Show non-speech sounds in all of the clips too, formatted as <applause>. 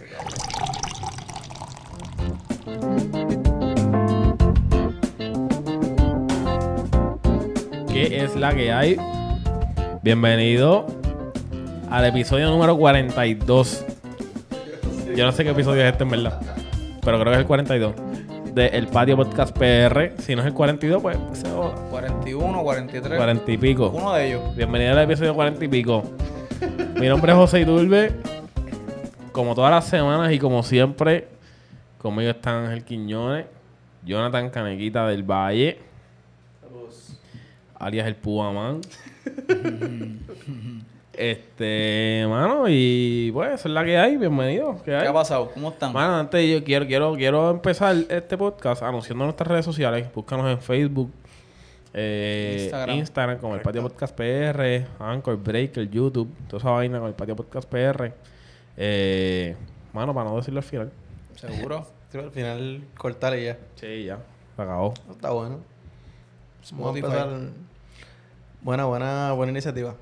cabrón. ¿Qué es la que hay? Bienvenido al episodio número 42. Yo no sé qué episodio es este en verdad, pero creo que es el 42 de El Patio Podcast PR. Si no es el 42, pues se joda. 41, 43. 40 y pico. Uno de ellos. Bienvenido al episodio 40 y pico. Mi nombre es José Idulbe. Como todas las semanas y como siempre, conmigo están Ángel Quiñones, Jonathan Canequita del Valle, alias el Puamán. <laughs> este, mano, y pues, esa es la que hay. Bienvenido. ¿Qué ha pasado? ¿Cómo están? Mano, antes yo quiero, quiero, quiero empezar este podcast anunciando nuestras redes sociales. Búscanos en Facebook, eh, Instagram. Instagram, como el Patio Podcast PR, Anchor, Breaker, YouTube, toda esa vaina con el Patio Podcast PR. Eh, mano, para no decirlo al final. ¿Seguro? <laughs> Sí, al final cortarle ya. Sí, ya. Se acabó. Está bueno. Vamos a empezar. Buena, buena, buena iniciativa.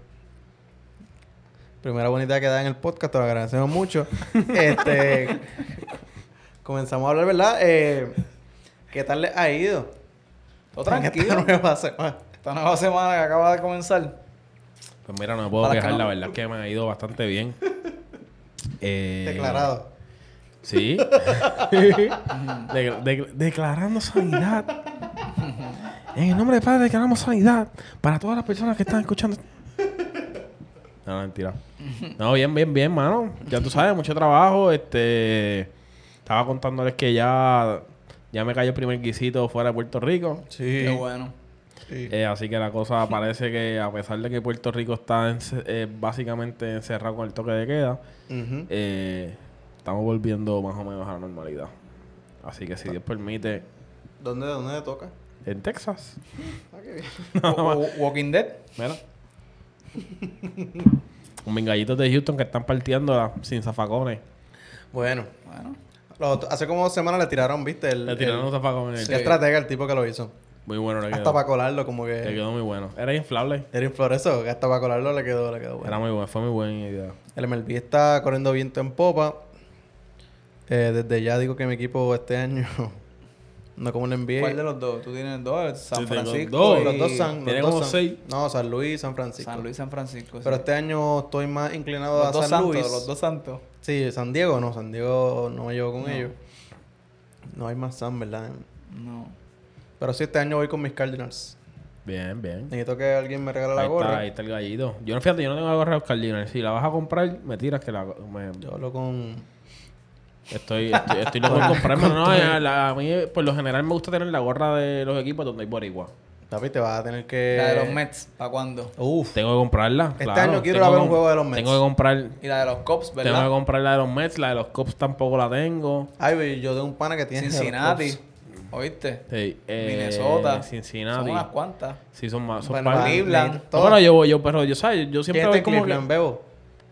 Primera bonita que da en el podcast, te lo agradecemos mucho. <laughs> este comenzamos a hablar, ¿verdad? Eh, ¿Qué tal les ha ido? Todo esta tranquilo. nueva semana. Esta nueva semana que acaba de comenzar. Pues mira, no me puedo Para que quejar. no- La verdad es que me ha ido bastante bien. <laughs> Eh, Declarado. Sí. <laughs> De- de- declarando sanidad. En el nombre de Padre declaramos sanidad para todas las personas que están escuchando. No, no, mentira. No, bien, bien, bien, mano. Ya tú sabes, mucho trabajo. Este. Estaba contándoles que ya. Ya me cayó el primer guisito fuera de Puerto Rico. Sí. Qué bueno. Sí. Eh, así que la cosa <laughs> parece que, a pesar de que Puerto Rico está eh, básicamente encerrado con el toque de queda, eh, estamos volviendo más o menos a la normalidad. Así que si Dios permite, ¿Dónde, ¿Dónde le toca? en Texas. <laughs> O- Walking Dead. Mira. <laughs> Un mingallitos de Houston que están partiendo sin zafacones. Bueno, Bueno. lo- hace como dos semanas le tiraron, ¿viste? El, Le tiraron el- los zafacones. el estratega, el tipo que lo hizo. Muy bueno le Hasta quedó. para colarlo, como que. Le quedó muy bueno. Era inflable. Era infloreso, que hasta para colarlo le quedó, le quedó bueno. Era muy bueno. Fue muy buena idea. El MLB está corriendo viento en popa. Eh, desde ya digo que mi equipo este año <laughs> no como el NBA. ¿Cuál de los dos? Tú tienes dos, San Francisco. dos. y- Los dos San, los Tiene dos San- seis. No, San Luis, San Francisco. San Luis, San Francisco. sí. Pero este año estoy más inclinado los a dos San santos, Luis. los dos santos. Sí, San Diego no, San Diego no me llevo con No. ellos. No hay más San, ¿verdad? No. Pero sí, este año voy con mis Cardinals. Bien, bien. Necesito que alguien me regale la Ahí está, gorra. ahí está el gallito. Yo no fíjate, yo no tengo la gorra de Oscar Liner. Si la vas a comprar, me tiras que la. me- Yo hablo con... Estoy, estoy, estoy loco <laughs> por comprarme. No, la- a mí, por lo general, me gusta tener la gorra de los equipos donde hay boricua. Papi, te vas a tener que... La de los Mets, ¿para cuándo? Uf. Tengo que comprarla. Este claro. año quiero ir a ver un juego de los Mets. Tengo que comprar. Y la de los Cops, Tengo que ¿verdad? comprar la de los Mets, la de los Cubs tampoco la tengo. Ay, yo tengo un pana que tiene... de los Cincinnati. ¿Oíste? Sí, eh, Minnesota. Cincinnati. Son unas cuantas. Sí, son más. Son Bueno, par- Cleveland. No, bueno, yo, yo, pero yo, ¿sabes? Yo siempre ¿Quién voy está en como que... Cleveland, Bebo?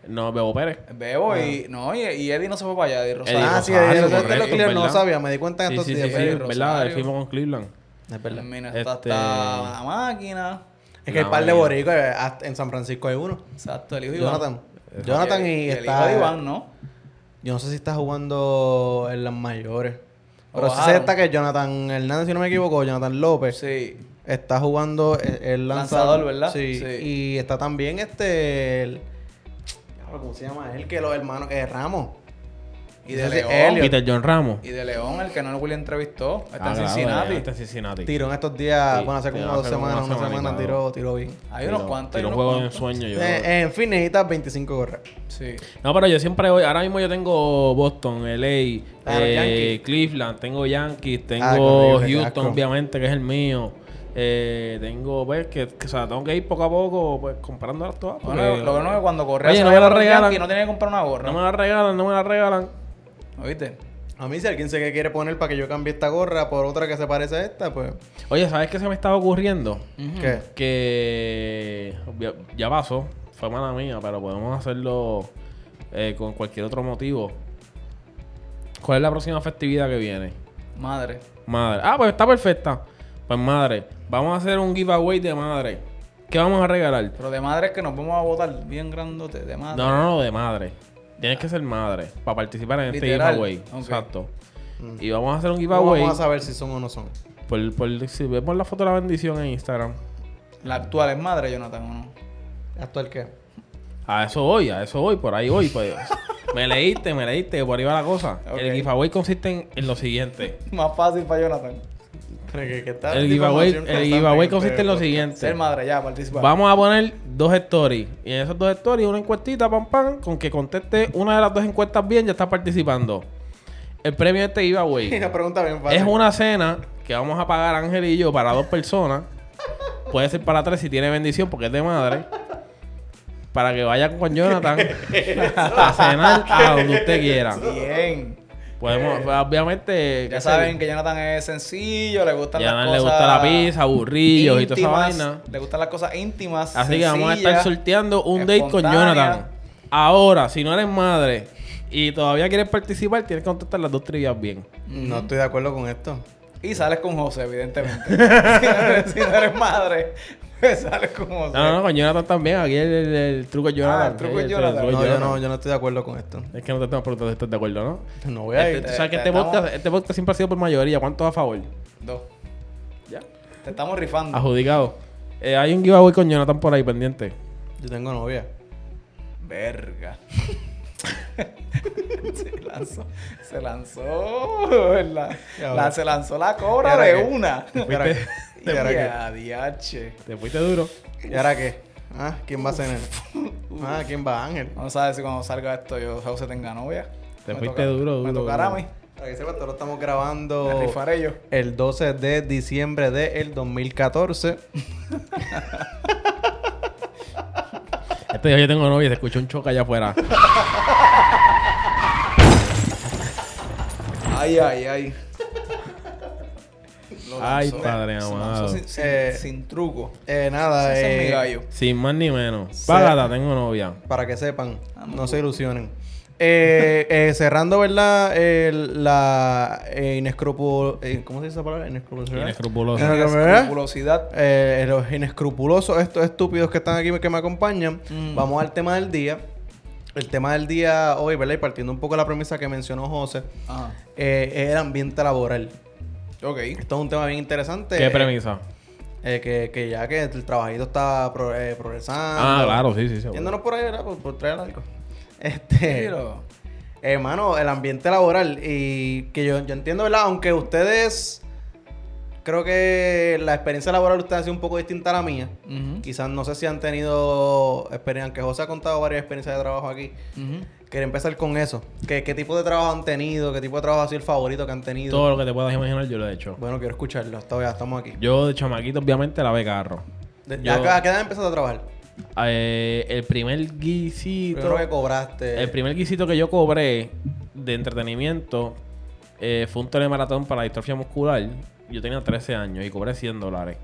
No, Bebo Pérez. Bebo Ah. y... No, y, y Eddie no se fue para allá, Eddie Rosario. Eddie ah, sí, Rosario, los Cleveland, no sabía. Me di cuenta en estos sí, sí, días. sí, Eddie ¿verdad? Él firmó con Cleveland. Es verdad. En Minnesota Este- está la máquina. Es que el par de no. boricuas, eh, en San Francisco hay uno. Exacto, el hijo de. Jonathan. Jonathan y, el está... hijo de Iván, ¿no? Yo no sé si está jugando en las mayores. Pero O sí está que Jonathan Hernández, si no me equivoco, Jonathan López, Sí. está jugando el, el Lanzador, lanzador, ¿verdad? Sí. Sí. Y está también este... El, ¿Cómo se llama? él? que los hermanos... que es Ramos. Y de León. Elliot. Peter John Ramos. Y de León, el que no Willy entrevistó. Está Ah, en claro, Cincinnati. Está en Cincinnati. Tiró en estos días, Sí, bueno, hace como tiró dos hace como semanas, una una semana tiró, tiró bien. Hay unos cuantos. hay Tiró unos juego de cuantos. ensueño. Yo. Eh, en fin, necesitas 25 gorras. Sí. No, pero yo siempre voy. Ahora mismo yo tengo Boston, LA, Ah, eh, Yankees. Cleveland, tengo Yankees, tengo Ah, horrible, qué Houston, asco. obviamente, que es el mío. Eh, tengo, pues, que, que, o sea, tengo que ir poco a poco, pues, comprándolas todas. Bueno, porque- lo bueno es que cuando corría Oye, no me la regalan. No tenía que comprar una gorra. No me la regalan, no me la regalan. ¿Oíste? A mí, si alguien se que quiere poner para que yo cambie esta gorra por otra que se parece a esta, pues... Oye, ¿sabes qué se me estaba ocurriendo? ¿Qué? Que ya, pasó, fue mala mía, pero podemos hacerlo eh, con cualquier otro motivo. ¿Cuál es la próxima festividad que viene? Madre. Madre. Ah, pues está perfecta. Pues madre, vamos a hacer un giveaway de madre. ¿Qué vamos a regalar? Pero de madre es que nos vamos a botar bien grandote. De madre. No, no, no, de madre. Tienes que ser madre para participar en este Literal. giveaway. Ok. Exacto. Y vamos a hacer un giveaway. vamos a saber si son o no son. Por, por- si vemos la foto de la bendición en Instagram. La actual es madre, Jonathan, ¿o no? ¿Actual qué? A eso voy, a eso voy, por ahí voy. Pues. <laughs> me leíste, me leíste, por ahí va la cosa. El giveaway consiste en, en lo siguiente. <laughs> Más fácil para Jonathan. ¿Qué, qué tal? El giveaway, el giveaway consiste en lo siguiente. Ser madre, ya, participar. Vamos a poner dos stories. Y en esos dos stories, una encuestita, pam, pam. Con que conteste una de las dos encuestas bien, ya está participando. El premio de este giveaway <laughs> Una pregunta bien fácil. es una cena que vamos a pagar Ángel y yo para dos personas. Puede ser para tres si tiene bendición porque es de madre. Para que vaya con Jonathan <laughs> a cenar a donde usted quiera. Bien. Podemos, obviamente. Ya saben sé, que Jonathan es sencillo, le gustan las le cosas. gusta la pizza, burrillos y toda esa vaina. Le gustan las cosas íntimas. Así que vamos a estar sorteando un date con. Jonathan. Ahora, si no eres madre y todavía quieres participar, tienes que contestar las dos trivias bien. No estoy de acuerdo con esto. Y sales con José, evidentemente. <laughs> <laughs> si no eres madre, pues <laughs> No, no, no, con Jonathan también. Aquí el, el- el truco es Jonathan. Ah, el truco es Jonathan. No, yo no, yo no estoy de acuerdo con esto. Es que no te estamos preguntando si estás de acuerdo, ¿no? No voy a Este- ir. tú sabes que te- este estamos- podcast, este podcast siempre ha sido por mayoría. ¿Cuántos a favor? Dos. Ya. Te estamos rifando. Adjudicado. Eh, hay un giveaway con Jonathan por ahí pendiente. Yo tengo novia. Verga. <laughs> se lanzó. Se lanzó. La, se lanzó la ¿Y cobra de qué? una. ¿Y ahora qué? Diache. Te fuiste duro. ¿Y ahora qué? ¿Ah? ¿Quién va a cenar? <laughs> Ah, ¿quién va? Ángel. Vamos a ver si cuando salga esto yo José tenga novia. Te Me fuiste toca- duro, Me duro, tocará a duro. mí. Para que sepas, todo lo estamos grabando el 12 de diciembre del 2014. Este día yo tengo novia y se escuchó un choque allá afuera. Ay, ay, ay. Lo Ay, lanzó. padre lanzó amado. Sin, sin- Eh, sin truco. Eh, nada, Ese es eh, mi gallo. Sin más ni menos. Págata, tengo novia. para que sepan, Vamos. no se ilusionen. Eh, eh, cerrando, ¿verdad? La eh, inescrupu- eh, ¿Cómo se dice esa palabra? Inescrupulosidad. Inescrupuloso. Eh, ¿verdad? Escrupulosidad. Eh, los inescrupulosos, estos estúpidos que están aquí que me acompañan. Mm. Vamos al tema del día. El tema del día hoy, ¿verdad? Y partiendo un poco de la premisa que mencionó José, Ajá. eh, es el ambiente laboral. Ok. Esto es un tema bien interesante. ¿Qué eh, premisa? eh, que, que ya que el trabajito está pro- eh, progresando. Ah, claro, sí, sí, sí. Yéndonos por ahí, ¿verdad? Por, por traer algo. <laughs> Este. Pero, Hermano, el ambiente laboral. Y que yo, yo entiendo, ¿verdad? Aunque ustedes. Creo que la experiencia laboral de ustedes ha sido un poco distinta a la mía. Quizás no sé si han tenido experiencia, aunque José ha contado varias experiencias de trabajo aquí. ujú. Quería empezar con eso. ¿Qué, ¿Qué tipo de trabajo han tenido? ¿Qué tipo de trabajo ha sido el favorito que han tenido? Todo lo que te puedas imaginar yo lo he hecho. Bueno, quiero escucharlo. Hasta ya estamos aquí. Yo de chamaquito obviamente lavé carro. De- yo- ¿A, a qué edad empezaste a trabajar? Eh, el primer guisito... Primero que cobraste. El primer guisito que yo cobré de entretenimiento eh, fue un telemaratón para la distrofia muscular. Yo tenía 13 años y cobré 100 dólares.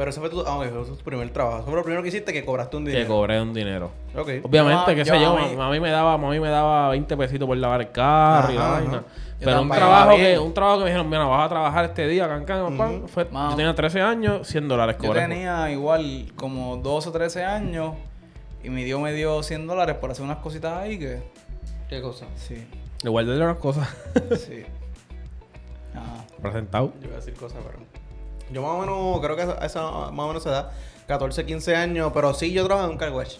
Pero eso fue tu, ah, ok, eso fue tu primer trabajo. Eso fue lo primero que hiciste que cobraste un Que dinero. cobré un dinero. Ok. Obviamente, Yo- qué yo sé yo, a mí- mami me daba, mami me daba 20 pesitos por lavar el carro y la vaina. Yo Pero un trabajo que, un trabajo que me dijeron, mira, vas a trabajar este día, can, can, pan", Ujú. fue, Mao. yo tenía 13 años, 100 dólares Yo cobré. tenía igual como 12 o 13 años y mi Dios me dio 100 dólares por hacer unas cositas ahí que... ¿Qué cosa? Sí, Le guardé unas cosas sí. <laughs> Ajá. presentado. Yo voy a decir cosas, pero. Yo más o menos, creo que a esa más o menos se da 14, 15 años, pero sí yo trabajé en un car wash.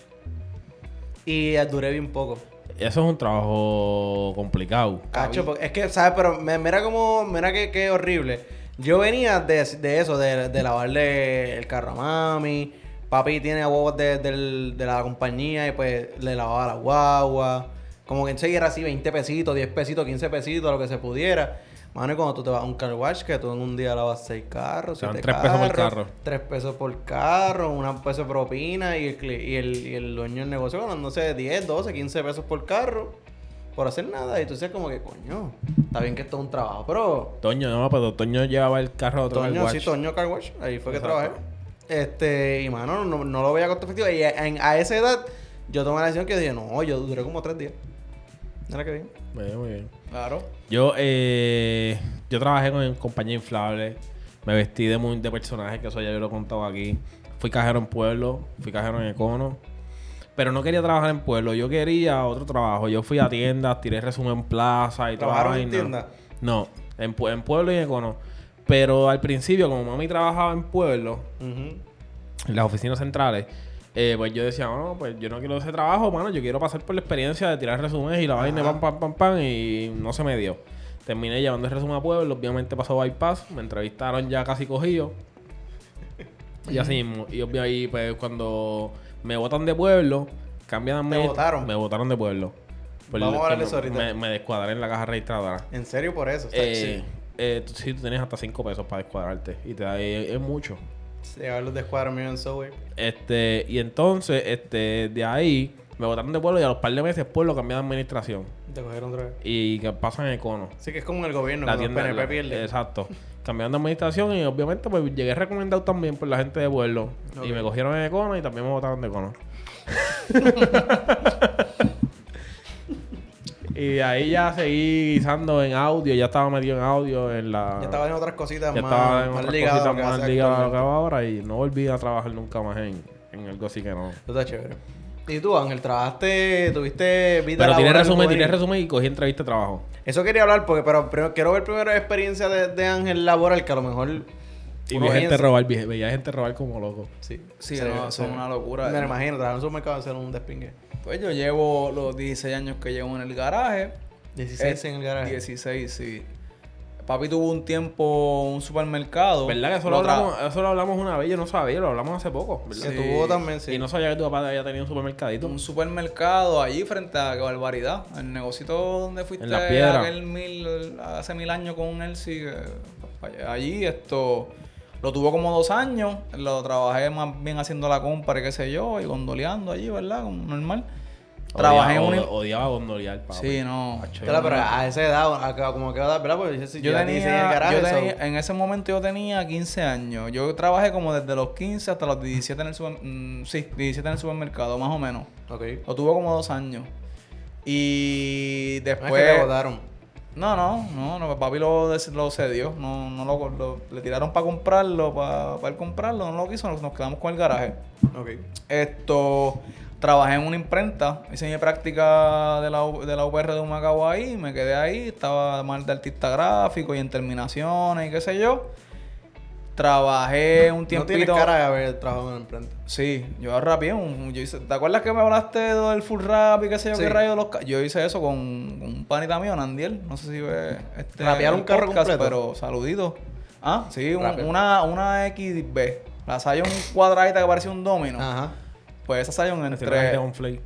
Y duré bien poco. Eso es un trabajo complicado. Cacho, porque es que, ¿sabes? Pero me- mira como, mira que, que horrible. Yo venía de, de eso, de, de lavarle el carro a mami. Papi tiene guaguas de, del- de la compañía y pues le lavaba la guagua. Como que enseguida era así 20 pesitos, 10 pesitos, 15 pesitos, lo que se pudiera. Mano, y cuando tú te vas a un car wash, que tú en un día lavas 6 carros, Te dan 7 tres pesos por carro. 3 pesos por carro, una peso de propina y el, y el, y el dueño del negocio ganándose 10, 12, 15 pesos por carro por hacer nada. Y tú dices como que, coño, está bien que esto es un trabajo, pero... Toño, no, pero Toño llevaba el carro a otro Toño, car sí. Toño Car Wash, ahí fue que trabajé. Este, y mano, no, no lo veía costo efectivo. Y a, en- a esa edad, yo tomé la decisión que dije, no, yo duré como 3 días. Mira que bien. Muy bien, muy bien. Claro. Yo, eh, yo trabajé con compañía inflable. Me vestí de, muy, de personaje, que eso ya yo lo he contado aquí. Fui cajero en Pueblo, fui cajero en Econo. Pero no quería trabajar en pueblo, yo quería otro trabajo. Yo fui a tiendas, tiré resumen en plaza y toda la ¿Trabajaron en tiendas? No, en, pue- en pueblo y en econo. Pero al principio, como mami trabajaba en pueblo, en las oficinas centrales, eh, pues yo decía, no, pues yo no quiero ese trabajo, mano. Yo quiero pasar por la experiencia de tirar resúmenes y la vaina, pam, pam, pam, pam, y no se me dio. Terminé llevando el resumen a pueblo, obviamente pasó bypass, me entrevistaron ya casi cogido. Y así mismo. Y obviamente, pues cuando me votan de pueblo, cambian ¿Te votaron? Me votaron de pueblo. Por Vamos a hablar de me- eso ahorita. Me, me descuadré en la caja registradora. En serio, por eso. Sea, Eh, sí. eh, tú- sí, tú tienes hasta 5 pesos para descuadrarte. Y te da, es, es mucho. Llevar los de en Subway. Este, y entonces, este, de ahí me botaron de pueblo y a los par de meses después lo cambié de administración. Te cogieron otra vez. Y que pasan en Econo. Sí, que es como el gobierno, La cuando el tienda, PNP pierde. Exacto. Cambiando de administración y obviamente pues llegué recomendado también por la gente de pueblo. Ok. Y me cogieron en Econo y también me botaron de Econo. <laughs> y de ahí ya seguí guisando en audio, ya estaba metido en audio en la... Ya estaba en otras cositas ya más, estaba en más otras cositas que más ligadas a lo que hago ahora y no volví a trabajar nunca más en, en algo así que no. Eso está chévere. ¿Y tú, Ángel, trabajaste, tuviste vida Pero laboral resumen, tiré resumen y cogí entrevista de trabajo. Eso quería hablar porque, pero primero, quiero ver primero la experiencia de, de Ángel laboral, que a lo mejor... Y vi gente robar, veía gente robar como loco. Sí, Sí, Se- no, se- son una locura. Me lo imagino, trabajar en un supermercado hacer un despingue. Pues yo llevo los 16 años que llevo en el garaje. 16 Eh, en el garaje. 16, sí. Papi tuvo un tiempo un supermercado. ¿Verdad que eso lo, hablamos, eso lo hablamos una vez? Yo no sabía, lo hablamos hace poco. ¿verdad? Sí. tuvo también, sí. Y no sabía que tu papá había tenido un supermercadito. Un supermercado allí frente a qué barbaridad. El negocito donde fuiste En aquel mil, hace mil años con él, sí. que- allí esto lo tuvo como dos años. Lo trabajé más bien haciendo la compra y qué sé yo, y gondoleando allí, ¿verdad? Como normal. Trabajé en Odiaba- un. Odiaba gondolear, papi. Sí, no. Claro, pero a esa edad, a- como que va a dar, ¿verdad? Porque si Yo ya 16 en el tenía, garaje, yo so- tenía- en ese momento yo tenía 15 años. Yo trabajé como desde los 15 hasta los 17 en el supermercado. sí, 17 en el supermercado, más o menos. Ok. Lo tuvo como dos años. Y No es después. que te votaron. No, no, no, no, papi lo, lo cedió. No, no lo, lo- le tiraron para comprarlo, para él comprarlo, no lo quiso, nos, nos quedamos con el garaje. Ok. Esto, trabajé en una imprenta, hice mi práctica de la, de la UPR de Humacao ahí, me quedé ahí, estaba mal de artista gráfico y en terminaciones y qué sé yo. Trabajé un No tiempito. tienes cara de haber trabajado en la imprenta. Sí, yo rapié un, yo hice, ¿Te acuerdas que me hablaste del full rap y qué sé yo Sí. qué rayo de los Yo hice eso con un panita mío, Nandiel. No sé si ve este ¿Rapear un carro completo? pero saludito. Ah, sí, un- una, una XB. La Scion cuadradita que parecía un domino. Ajá. Pues esa Scion Ese entre,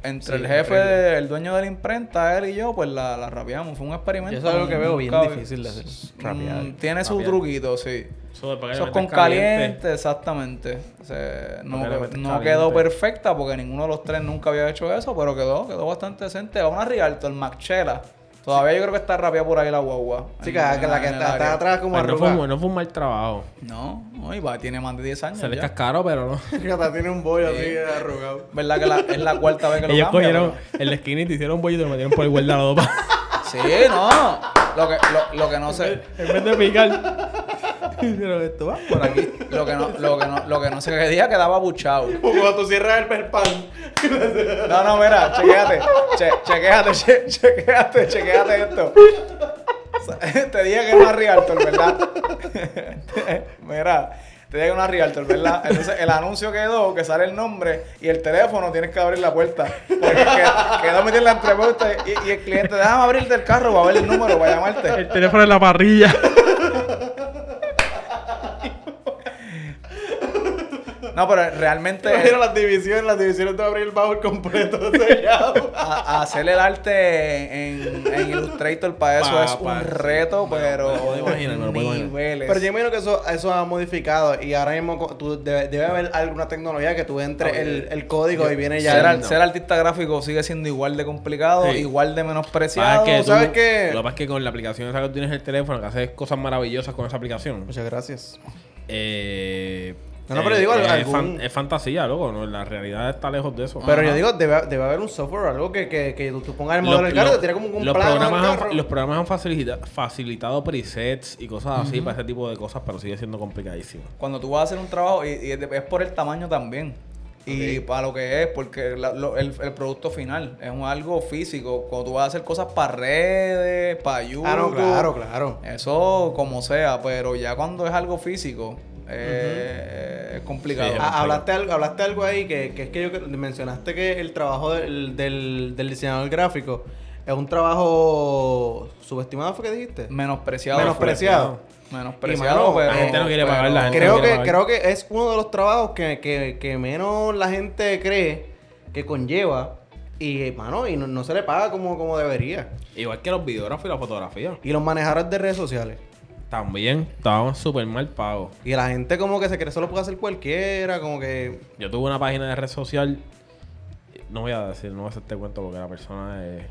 entre Sí, el jefe, de- el dueño de la imprenta, él y yo, pues la, la rapeamos. Fue un experimento. Eso es algo que veo bien difícil de hacer. Mm, Rapear. tiene su Rapear. truquito, sí. Eso, es para que Eso le es con caliente, exactamente. O sea, no, caliente. quedó perfecta porque ninguno de los tres nunca había hecho eso, pero quedó, quedó bastante decente. Va una Rialto, el Maxchela. Todavía yo creo que está rapeada por ahí la guagua. Sí, En- que, la que está, está atrás como no fue, no fue un mal trabajo. No, no, va, tiene más de 10 años. Se le ya. cascaro, pero no. <laughs> Hasta tiene un bollo así arrugado. ¿Verdad que la- es la cuarta vez que lo Ellos cambia, cogieron pero- el skinny y te hicieron un bollo y te lo metieron por el guardado pa- <laughs> Sí, no. Lo que, lo, lo que no sé. En vez de picar. <laughs> Hicieron esto, va por aquí. Lo que no, lo que no, lo que no sé qué día quedaba buchado. Como cuando tú cierras el, pan. No, no, mira, chequéate. Che, chequéate, che, chequéate, chequéate esto. Te dije que era una Realtor, ¿verdad? <laughs> mira, te era una Realtor, ¿verdad? Entonces el anuncio quedó, que sale el nombre y el teléfono, tienes que abrir la puerta. Porque que- quedó metido en la entrevista y, y el cliente, déjame abrirte el carro para ver el número, para llamarte. El teléfono en la parrilla. <laughs> No, pero realmente... Pero las divisiones, las divisiones te va a abrir el baúl completo <laughs> sellado. a- a hacer el arte en, en Illustrator para eso Pa- es pa- un reto, pero lo puedo imaginar, imaginar. Pero yo imagino que eso, eso ha modificado y ahora mismo tú debe, debe haber alguna tecnología que tú entres el, el código y viene ya. ser, el- ser artista gráfico sigue siendo igual de complicado, Sí. igual de menospreciado. es que tú- ¿sabes qué? Lo que pasa es que con la aplicación esa que tú tienes en el teléfono, que haces cosas maravillosas con esa aplicación. Muchas gracias. Eh, No, no, pero digo, es, algún- fan- es fantasía, loco. ¿no? La realidad está lejos de eso. Pero Ajá. yo digo, debe, debe haber un software o algo que, que, que tú, pongas el Los- modelo del carro y los- te tira como un los plano programas, han, los programas han facilita- facilitado presets y cosas así para ese tipo de cosas, pero sigue siendo complicadísimo. Cuando tú vas a hacer un trabajo, y, y es, por el tamaño también. Y para lo que es, porque la- lo- el, el producto final es un algo físico. Cuando tú vas a hacer cosas para redes, para YouTube. Ah, no, claro, claro. Eso como sea, pero ya cuando es algo físico, eh, es complicado. Sí, Ah, hablaste, algo, hablaste algo ahí que, que es que yo mencionaste que el trabajo del, del, del diseñador gráfico es un trabajo subestimado, ¿fue que dijiste? Menospreciado. Menospreciado. Menospreciado, Y, mano, pero... la gente no quiere pagar, la gente Creo no quiere que, pagar. creo que es uno de los trabajos que, que, que menos la gente cree que conlleva y, mano, y no, no se le paga como, como debería. Igual que los videógrafos y la fotografía. Y los manejadores de redes sociales. También estaban súper mal pagos. Y la gente como que se cree eso lo puede hacer cualquiera, como que... Yo tuve una página de red social. No voy a decir, no voy a hacer este cuento porque la persona es.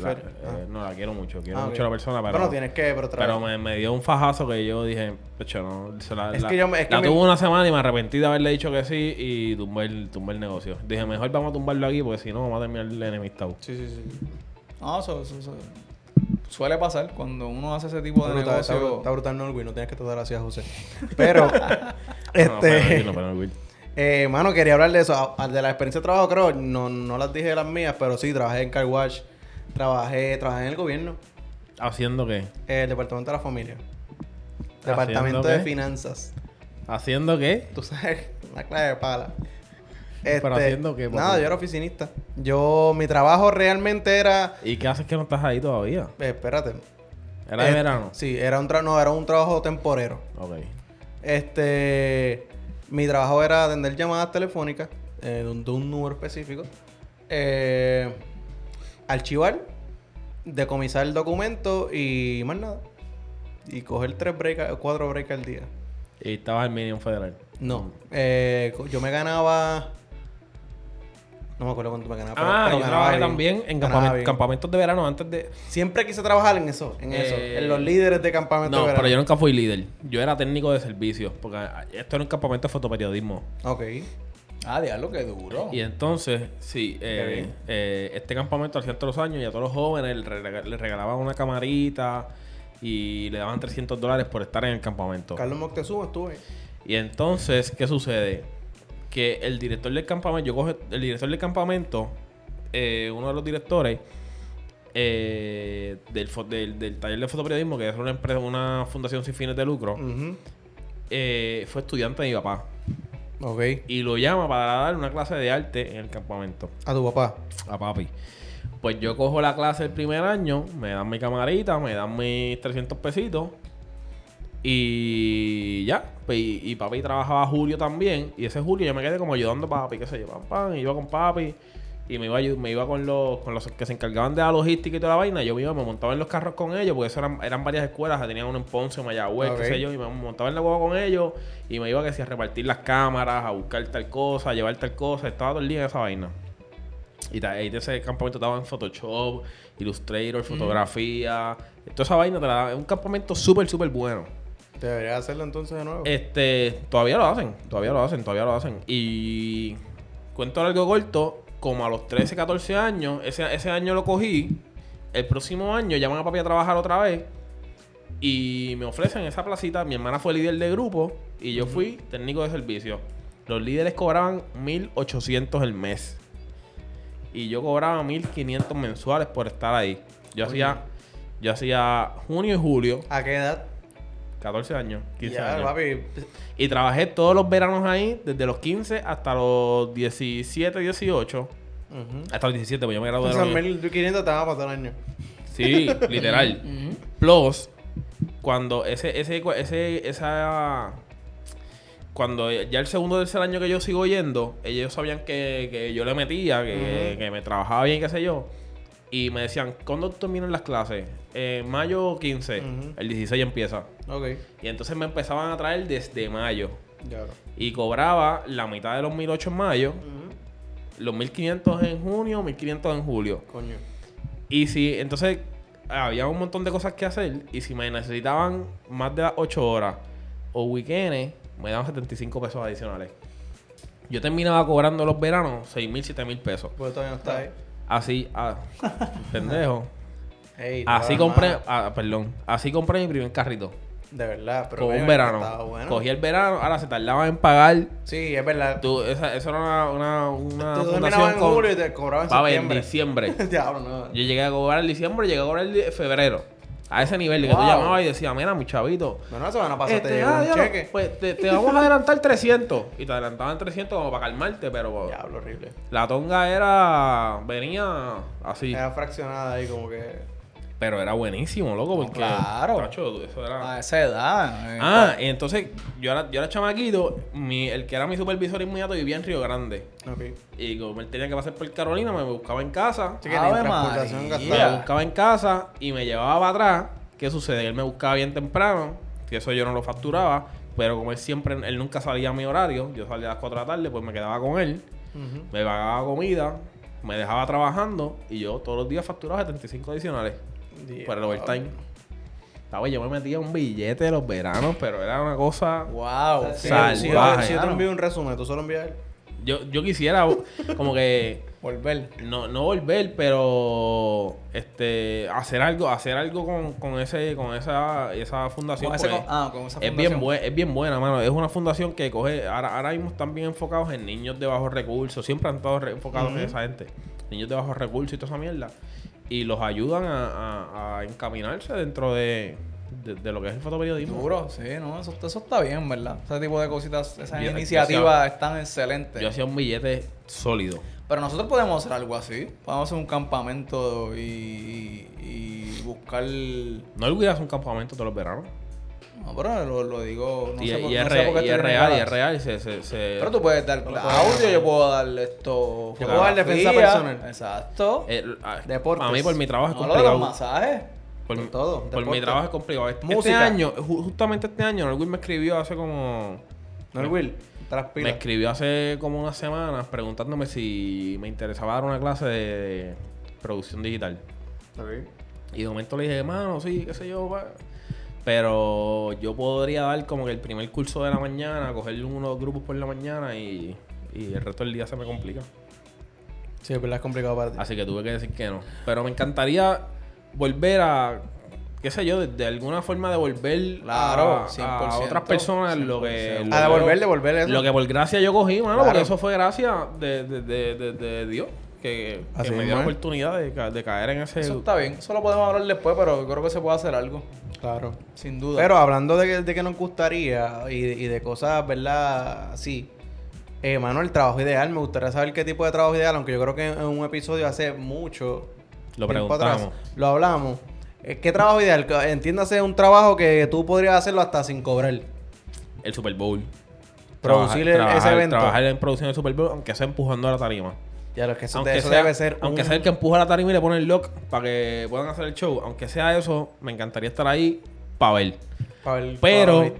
la- eh, No, la quiero mucho. Quiero Ah, mucho a la persona, pero. Bueno, tienes que, pero, Pero me, me dio un fajazo que yo dije, pecho, no. se la, Es la- que yo me- es que la me- tuve una semana y me arrepentí de haberle dicho que sí y tumbé el, tumbé el negocio. Dije, mejor vamos a tumbarlo aquí porque si no, vamos a terminar el enemistado. Sí, sí, sí. No, eso, eso- eso suele pasar cuando uno hace ese tipo de Brutal, está, negocio. está brutal, no, Luis, no tienes que tratar así a José. Pero, <laughs> <laughs> No, este... no, pero, Will. Eh, mano, quería hablar de eso. De la experiencia de trabajo, creo, no, no las dije las mías, pero sí, trabajé en Car Wash, trabajé, trabajé en el gobierno, ¿Haciendo qué? el departamento de la familia, ¿Haciendo departamento de qué? finanzas. ¿Haciendo qué? Tú sabes, <laughs> una clave de pala. Este, ¿Pero haciendo qué, Nada, yo era oficinista. Yo, mi trabajo realmente era. ¿Y qué haces que no estás ahí todavía? eh, espérate. ¿Era de Eh, verano? Sí, era un, tra- no, era un trabajo temporero. Ok. Este, mi trabajo era atender llamadas telefónicas eh, de, un, de un número específico, eh, archivar, decomisar el documento y más nada. Y coger tres breaks, cuatro breaks al día. Y estabas en Minion Federal. No, eh, yo me ganaba, no me acuerdo cuánto me ganaba. pero- ah, pero yo ganaba trabajé bien. también en campamentos de verano antes de... Siempre quise trabajar en eso, en eso, Eh, en los líderes de campamento. No, de pero yo verano. nunca fui líder. Yo era técnico de servicio. Porque esto era un campamento de fotoperiodismo. Ok. Ah, diablo, que duro. Y entonces, sí, eh, eh, este campamento hacía todos los años y a todos los jóvenes les regalaban una camarita y le daban 300 dólares por estar en el campamento. Carlos Moctezuma estuvo ahí. Y entonces, ¿qué sucede? Que el director del campamento, yo coge, el director del campamento, eh, uno de los directores eh, del, del, del taller de fotoperiodismo, que es una empresa, una fundación sin fines de lucro, eh, fue estudiante de mi papá. Ok. Y lo llama para dar una clase de arte en el campamento. A tu papá. A papi. Pues yo cojo la clase el primer año, me dan mi camarita, me dan mis 300 pesitos. Y ya. Pues, y, y papi trabajaba Julio también. Y ese Julio yo me quedé como ayudando a papi, qué sé yo, pam, pam. Y iba con papi. Y me iba, me iba con los, con los que se encargaban de la logística y toda la vaina. Yo me iba, me montaba en los carros con ellos, porque eso eran, eran varias escuelas. Tenían uno en Ponce, en Mayagüez, Ok. qué sé yo. Y me montaba en la hueva con ellos. Y me iba que si a repartir las cámaras, a buscar tal cosa, a llevar tal cosa. Estaba todo el día en esa vaina. Y de ese campamento estaba en Photoshop, Illustrator, fotografía. Toda esa vaina te la da- Es un campamento súper, súper bueno. Debería hacerlo entonces de nuevo. Este, todavía lo hacen, todavía lo hacen, todavía lo hacen. Y cuento algo corto, como a los 13, 14 años, ese, ese año lo cogí. El próximo año llaman a papi a trabajar otra vez. Y me ofrecen esa placita. Mi hermana fue líder de grupo y yo fui técnico de servicio. Los líderes cobraban 1800 el mes. Y yo cobraba 1500 mensuales por estar ahí. Yo hacía yo hacía junio y julio, ¿A qué edad? 14 años, 15 Ya, años. papi. Y trabajé todos los veranos ahí, desde los 15 hasta los 17, 18. Ujú. Hasta los 17, pues yo me gradué. de la Esos uni- 1500 te van a pasar el año. Sí, <laughs> literal. Plus, cuando ese, ese, ese, esa. Cuando ya el segundo o tercer año que yo sigo yendo, ellos sabían que, que yo le metía, que, Ujú. que me trabajaba bien, qué sé yo. Y me decían, ¿cuándo terminan las clases? En mayo 15. Ujú. El 16 empieza. Ok. Y entonces me empezaban a traer desde mayo. Ya. Y cobraba la mitad de los 1008 en mayo, los 1500 en junio, 1500 en julio. Coño. Y si, entonces, había un montón de cosas que hacer. Y si me necesitaban más de las 8 horas o weekends, me daban 75 pesos adicionales. Yo terminaba cobrando los veranos 6 mil, 7 mil pesos. Pues todavía no está ahí. Así, ah, <laughs> pendejo. Ey, Así compré, ah, perdón, así compré mi primer carrito. De verdad, pero con un verano. estaba bueno. Cogí el verano, ahora se tardaban en pagar. Sí, es verdad. Tú, esa, eso era una, una, una Tú fundación en con... julio y te cobraban en en diciembre. <laughs> Diablo, no. Yo llegué a cobrar en diciembre, llegué a cobrar en febrero. A ese nivel de que tú Wow. llamabas y decías, mira, mi chavito. No, no, la semana pasada este, te ah, un diablo, cheque. Pues te, te vamos a adelantar 300. Y te adelantaban 300 como para calmarte, pero <laughs> Diablo, horrible. la tonga era. venía así. Era fraccionada ahí como que... Pero era buenísimo, loco, porque. claro. tacho, eso era. A esa edad. eh, Ah, y entonces yo era, yo era chamaquito, mi, el que era mi supervisor inmediato vivía en Río Grande. Ok. Y como él tenía que pasar por Carolina, me buscaba en casa. Que transportación María. Me buscaba en casa y me llevaba para atrás. ¿Qué sucede? Él me buscaba bien temprano, que eso yo no lo facturaba, pero como él siempre, él nunca salía a mi horario, yo salía a las 4 de la tarde, pues me quedaba con él, me pagaba comida, me dejaba trabajando y yo todos los días facturaba 75 adicionales por el overtime. Estaba, yo me metía un billete de los veranos, pero era una cosa... Wow. Salvaje. si, yo, si yo te envío un resumen, tú solo envías él. Yo, yo quisiera como que... Volver. No, no volver, pero este hacer algo, hacer algo con, con ese, con esa, esa fundación. Con ese pues, con- ah, con esa es bien fundación. bue- es bien buena, mano. Es una fundación que coge, ahora, ahora mismo están bien enfocados en niños de bajos recursos. Siempre han estado enfocados en esa gente. Niños de bajos recursos y toda esa mierda. Y los ayudan a, a- a encaminarse dentro de, de, de lo que es el fotoperiodismo. Seguro, sí, no, eso, eso está bien, ¿verdad? Ese tipo de cositas, esas Yo- iniciativas están excelentes. Yo hacía un billete sólido. Pero nosotros podemos hacer algo así. Podemos hacer un campamento y, y, y buscar. No hubiera un campamento todos los veranos. No, pero lo, lo digo. No y, sé por- y no es, sé re- por qué y estoy es real, y es real. y Pero tú puedes dar audio, yo puedo darle esto. Yo puedo dar defensa personal. Exacto. Ah, Deportes. A mí por mi trabajo es no lo de los complicado. masajes. por, Por todo, Por mi trabajo es complicado. Este, este Música. año, ju- justamente este año, Norwin me escribió hace como... ¿No el Will? Te las Me escribió hace como unas semanas preguntándome si me interesaba dar una clase de producción digital. Ok. Y de momento le dije, mano, sí, qué sé yo, pa". Pero yo podría dar como que el primer curso de la mañana, coger unos grupos por la mañana y, y el resto del día se me complica. Sí, pero es complicado para ti. Así que tuve que decir que no. Pero me encantaría volver a, qué sé yo, de, de alguna forma devolver Claro, a, a 100%, otras personas lo que... 100%. lo A devolver, devolver eso. Lo que por gracia yo cogí, mano, Claro. porque eso fue gracia de, de, de, de, de Dios. Que, que me dio la oportunidad de, ca- de caer en ese... Eso está bien. Eso lo podemos hablar después, pero creo que se puede hacer algo. Claro. Sin duda. Pero hablando de que, de que nos gustaría y, de- y de cosas, ¿verdad? Así. Eh, mano, el trabajo ideal. Me gustaría saber qué tipo de trabajo ideal, aunque yo creo que en, en un episodio hace mucho. Lo preguntamos. lo hablamos. Eh, ¿Qué trabajo ideal? Entiéndase un trabajo que tú podrías hacerlo hasta sin cobrar. El Super Bowl. Producir el- trabajar, ese evento. Trabajar en producción del Super Bowl, aunque sea empujando a la tarima. Ya lo que eso, aunque eso sea, debe ser. aunque un- sea el que empuja la tarima y le pone el lock para que puedan hacer el show. Aunque sea eso, me encantaría estar ahí para ver. para el- para Pero-.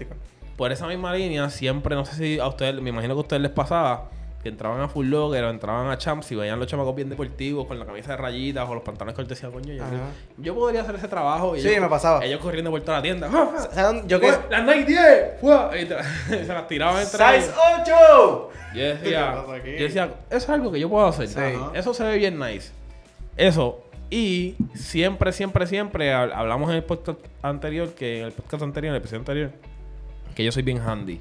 Por esa misma línea, siempre, no sé si a ustedes, me imagino que a ustedes les pasaba, que entraban a Full Locker o entraban a Champs y veían los chamacos bien deportivos con la camisa de rayitas o los pantalones cortesía, coño. Yo, podría hacer ese trabajo. Y Sí, ellos- me pasaba. Ellos corriendo por toda la tienda. Yo que. ¡Las Nike 10! ¡Fua! Y te- <laughs> se las tiraban entre ¡Size ellos. 8! Yo decía, yo decía, eso es algo que yo puedo hacer. Sí. Eso se ve bien nice. Eso. Y siempre, siempre, siempre hab- hablamos en el podcast anterior, que en el podcast anterior, en el episodio anterior, que yo soy bien handy.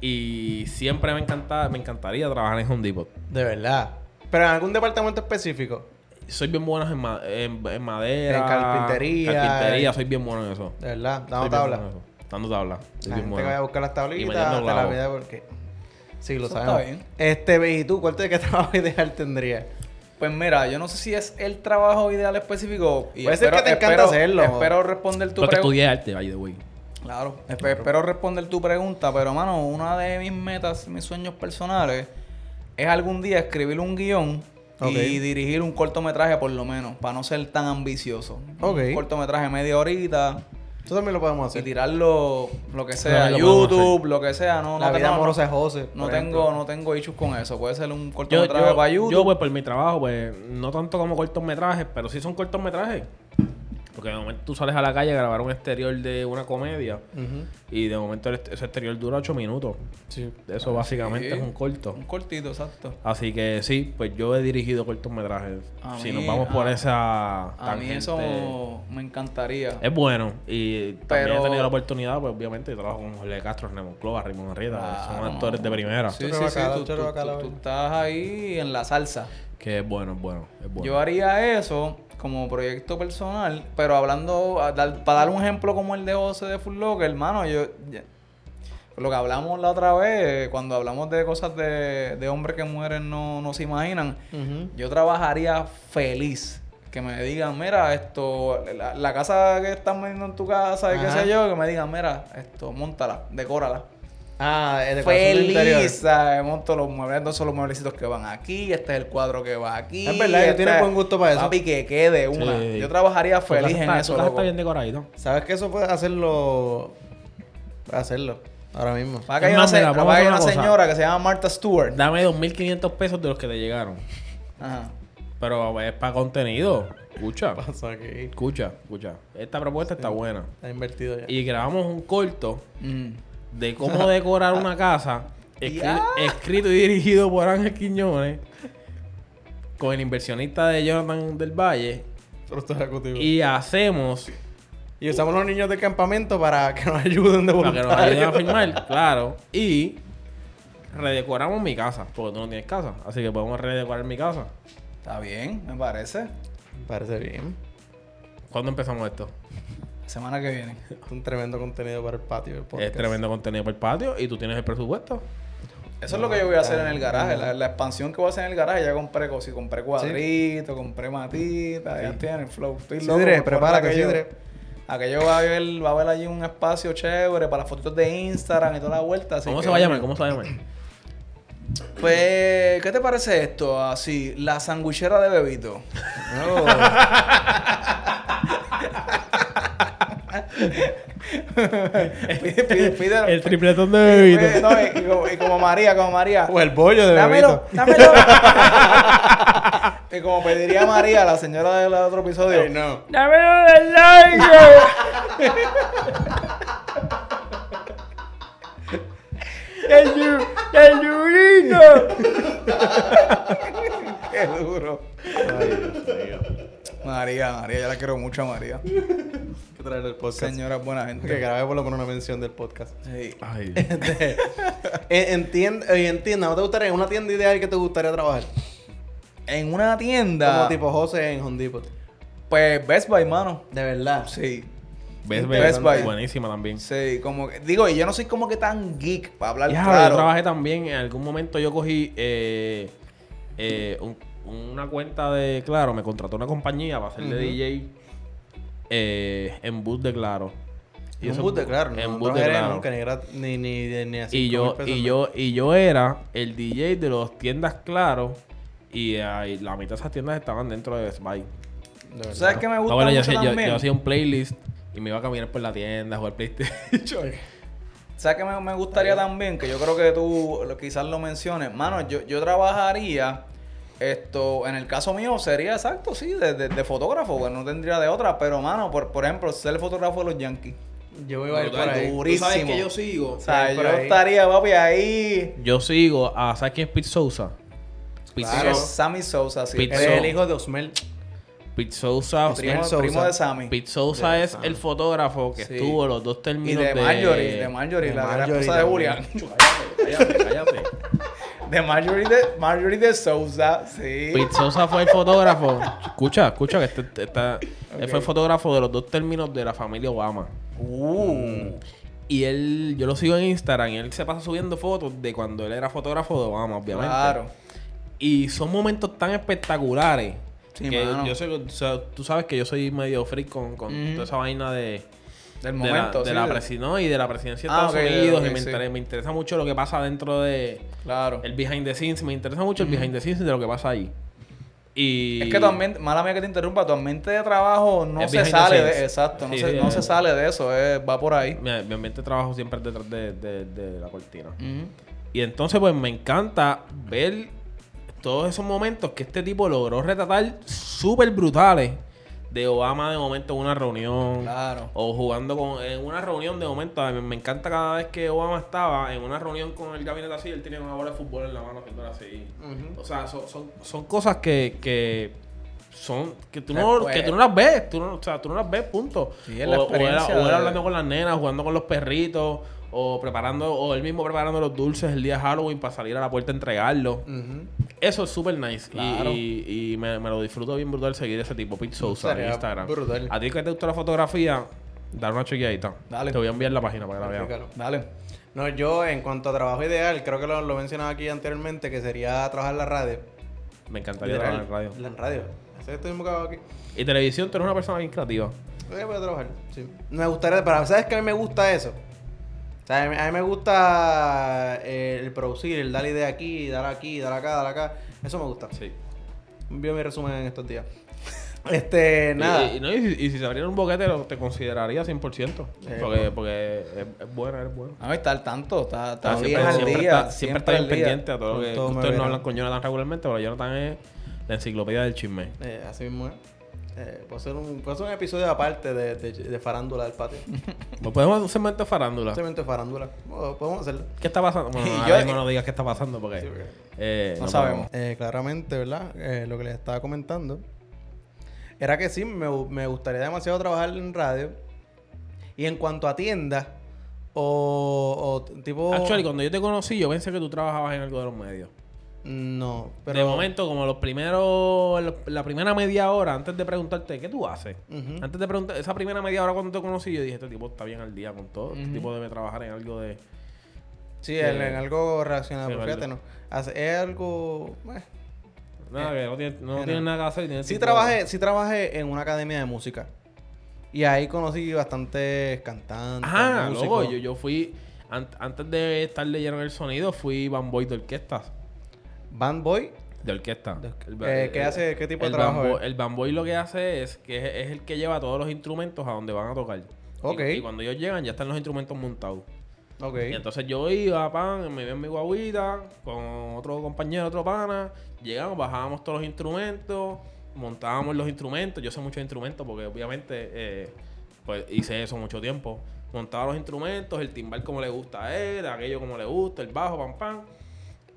Y siempre me encanta, me encantaría trabajar en Home Depot. De verdad. Pero en algún departamento específico. Soy bien bueno en, ma- en, en madera. En carpintería. Carpintería, soy bien bueno en eso. De verdad. Dando tabla. bueno. Dando tabla. Soy La bien gente bueno. que vaya a buscar las Y tablitas, te la vida porque... Sí, lo Eso sabemos. está bien. Este, ¿y tú cuál te qué <laughs> trabajo ideal tendría? Pues mira, yo no sé si es el trabajo ideal específico. Y Puede ser que te encanta hacerlo. Espero responder tu Porque pregunta. estudié arte, by the way. Claro, espe- espero responder tu pregunta, pero mano, una de mis metas, mis sueños personales, es algún día escribir un guion y dirigir un cortometraje por lo menos, para no ser tan ambicioso. Ok. Un cortometraje media horita Eso también lo podemos y hacer. tirarlo lo que sea, lo YouTube, lo que sea, no, la no vida tengo, amorosa de José. no tengo, ejemplo. no tengo issues con eso. Puede ser un Yo, cortometraje yo, para YouTube. yo, pues, por mi trabajo, pues, no tanto como cortometrajes, pero sí son cortometrajes. Porque de momento tú sales a la calle a grabar un exterior de una comedia y de momento ese exterior dura 8 minutos. Sí. Eso básicamente Sí. es un corto. Un cortito, exacto. Así que sí, pues yo he dirigido cortometrajes. A si mí- nos vamos por esa A mí tangente, eso me encantaría. es bueno. Y también he tenido la oportunidad, pues obviamente, yo trabajo con Jorge Castro, Raymond Clova, Raymond Arrieta. Son Claro. actores de primera. Sí, sí, sí. bacala, Tú, tú- tú- tú estás ahí en la salsa. Que es bueno, es bueno. Es bueno. Yo haría eso como proyecto personal, pero hablando, dar- para dar un ejemplo como el de José de Full Locker, hermano, yo... ya- lo que hablamos la otra vez, cuando hablamos de cosas de, de hombres que mueren no, no se imaginan, yo trabajaría feliz. Que me digan, mira, esto, la, la casa que están vendiendo en tu casa y qué sé yo, que me digan, mira, esto, montala, decórala. Ah, el. Feliz, ¿sabes? Monto los muebles, estos son los mueblecitos que van aquí, este es el cuadro que va aquí. Es verdad, que este tienes es- buen gusto para eso. Papi, que quede una. Sí. Yo trabajaría feliz en está- eso, está bien decoradito. ¿Sabes que eso puedes hacerlo? Hacerlo. Ahora mismo. Una, se- vamos a una una señora que se llama Martha Stewart. Dame 2.500 pesos de los que te llegaron. Ajá. Pero es para contenido. Escucha, escucha, escucha. Esta propuesta está buena. Está invertido ya. Y grabamos un corto Mm. De cómo decorar una casa, escri- escrito y dirigido por Ángel Quiñones, con el inversionista de Jonathan del Valle, y hacemos Y usamos los niños del campamento para que nos ayuden de para que nos ayuden a filmar, <laughs> claro, y redecoramos mi casa, porque tú no tienes casa, así que podemos redecorar mi casa. Está bien, me parece. Me Parece bien. ¿Cuándo empezamos esto? Semana que viene. Es <laughs> un tremendo contenido para el patio. Es tremendo contenido para el patio y tú tienes el presupuesto. Eso es lo que yo voy a hacer en el garaje. La, la expansión que voy a hacer en el garaje, ya compré cosas. Compré cuadritos, compré matitas, ya tiene el flow. Estoy loco Sidre, por prepárate, aquello. Sidre. Aquello va a haber, va a haber allí un espacio chévere para las fotitos de Instagram y toda la vuelta. así ¿Cómo que, se va a llamar? ¿Cómo se va a llamar? <coughs> Pues, ¿qué te parece esto? Así, la sanguichera de bebito. <laughs> Oh. Pide, pide, pide- El tripletón de bebito. no, y, y como, y como María, como María. o el bollo de Dámelo, bebito. dámelo. <laughs> y como pediría María, la señora del otro episodio. Ay, no. ¡Dámelo del like! <laughs> ¡El, yu- el yurino! ¡Qué duro! María, María, yo la quiero mucho a María. Que traer el podcast. Señora buena Que gente. grabe por lo menos una mención del podcast. Sí. Ay, <laughs> Este, eh, entienda, eh, entienda, ¿no te gustaría una tienda ideal que te gustaría trabajar? En una tienda. Como tipo José en Home Depot. Pues Best Buy, mano. De verdad. Sí. Best Best Buy. Buy. Buenísima también. Sí, como que. Digo, y yo no soy como que tan geek para hablar Ya, claro. yo trabajé también. En algún momento yo cogí eh, eh, un- una cuenta de Claro. Me contrató una compañía para hacer de Ujú. DJ eh, en bus de Claro. Y eso- bus de claro, no, En no bus de Claro. nunca, ni, ni, ni, ni, así Y yo, y yo, y yo era el DJ de las tiendas Claro. Y ahí, la mitad de esas tiendas estaban dentro de Best Buy. ¿Sabes qué me gusta bueno, yo, mucho hacía- yo- también? yo hacía un playlist y me iba a caminar por la tienda a jugar PlayStation. <laughs> ¿Sabes qué me, me gustaría también? Que yo creo que tú quizás lo menciones. Mano, yo, yo trabajaría. Esto, en el caso mío, sería exacto, sí, de, de- de fotógrafo, que no tendría de otra. Pero, mano, por, por ejemplo, ser el fotógrafo de los Yankees. Yo iba a ir por ahí. Durísimo. que yo sigo? O sea, Sí, yo ahí. estaría, papi, ahí. Yo sigo a. ¿Sabes quién es Pete Sousa? Pete, Claro. Es Sousa, Sammy Sosa, sí. Pete So- el hijo de Osmel. Pete Sousa, primo, Sousa. primo de Sammy. Pete Sousa De es Sammy. el fotógrafo que Sí. estuvo los dos Y términos de de. Marjorie, de Marjorie, de la, la Marjorie esposa de. Julián. Cállate, cállate, cállate. De Marjorie de, Marjorie de Sousa, sí. Pete Sousa fue el fotógrafo. Escucha, escucha que este, está- él fue el fotógrafo de los dos términos de la familia Obama. Uh. Y él, yo lo sigo en Instagram y él se pasa subiendo fotos de cuando él era fotógrafo de Obama, obviamente. Claro. Y son momentos tan espectaculares. Sí, que mano. yo sé, o sea, tú sabes que yo soy medio freak con, con toda esa vaina de, Del de momento, la, de sí. la no, y de la presidencia de Ah, Estados Unidos. y me, sí. interesa, me interesa mucho lo que pasa dentro de Claro. el behind the scenes. Me interesa mucho el behind the scenes de lo que pasa ahí. Y Es que tu ambiente, mala mía que te interrumpa, tu ambiente de trabajo no Es se sale de, exacto, no, Sí, se, sí, no se sale de eso, es- va por ahí. mi, mi ambiente de trabajo siempre es detrás de, de- de la cortina. Y entonces, pues me encanta ver todos esos momentos que este tipo logró retratar súper brutales de Obama de momento en una reunión. Claro. O jugando con, en una reunión de momento. A mí me encanta cada vez que Obama estaba en una reunión con el gabinete así, él tenía una bola de fútbol en la mano haciendo así. O sea, son, son, son cosas que, que son que tú, no, Después- que tú no las ves. Tú no, o sea, tú no las ves, punto. Sí, es la o, o experiencia o de- hablando con las nenas, jugando con los perritos. O preparando, o él mismo preparando los dulces el día de Halloween para salir a la puerta a entregarlos. Ujú. Eso es súper nice. Y- Claro. Y, y me, me lo disfruto bien brutal seguir ese tipo, Pete Sousa en Instagram. brutal. A ti que te gusta la fotografía, dar una chequeadita. Dale. Te voy a enviar la página para que la veas. Dale. No, yo en cuanto a trabajo ideal, creo que lo, lo mencionaba aquí anteriormente, que sería trabajar en la radio. Me encantaría trabajar en radio. En radio. Ese estoy aquí. Y televisión, tú eres una persona bien creativa. Eh, voy a trabajar, sí. Me gustaría, pero ¿sabes que a mí me gusta eso? O sea, a mí, a mí me gusta eh, el producir, el dar idea aquí, dar aquí, dar acá, dar acá. Eso me gusta. Sí. Envío mi resumen en estos días. <laughs> Este, nada. Y, y no, y si, y si se abriera un boquete, lo- te consideraría 100%. Eh, porque porque es, es buena, es buena. A ver, está al tanto, está, está Ah, bien siempre, al siempre día. está, siempre está bien pendiente a todo lo que ustedes no hablan con Jonathan regularmente, pero Jonathan es la enciclopedia del chisme. Eh, así mismo es. Eh, puedo, hacer un, puedo hacer un episodio aparte de, de, de farándula del patio. <laughs> Pues podemos hacer un segmento de farándula. Simplemente farándula. Oh, podemos hacerlo. ¿Qué está pasando? Bueno, <laughs> ahora mismo no digas qué está pasando porque... Sí, porque- eh, No sabemos. Eh, claramente, ¿verdad? Eh, lo que les estaba comentando era que sí, me, me gustaría demasiado trabajar en radio. Y en cuanto a tiendas o, o tipo... Actually, cuando yo te conocí, yo pensé que tú trabajabas en algo de los medios. No, pero... De momento, como los primeros, la primera media hora, antes de preguntarte, ¿qué tú haces? Antes de preguntar, esa primera media hora cuando te conocí, yo dije, este tipo está bien al día con todo. Este tipo debe trabajar en algo de... Sí, en, algo relacionado. Pero fíjate, no. Es algo... eh. Nada, que no tiene, no tiene no. nada que hacer. tiene Sí trabajé, sí trabajé en una academia de música. Y ahí conocí bastantes cantantes, Ajá, músicos. luego yo, yo fui, an- antes de estar leyendo el sonido, fui fanboy de orquestas. Band Boy. De orquesta. De- El- eh, ¿qué el- hace- qué tipo de el trabajo? El bamboy lo que hace es que es, es el que lleva todos los instrumentos a donde van a tocar. Ok. Y, y cuando ellos llegan ya están los instrumentos montados. Ok. Y entonces yo iba, pan, me iba en mi guaguita con otro compañero, otro pana. Llegamos, bajábamos todos los instrumentos, montábamos los instrumentos. Yo sé muchos instrumentos porque obviamente eh, pues hice eso mucho tiempo. Montaba los instrumentos, el timbal como le gusta a él, aquello como le gusta, el bajo, pam, pam.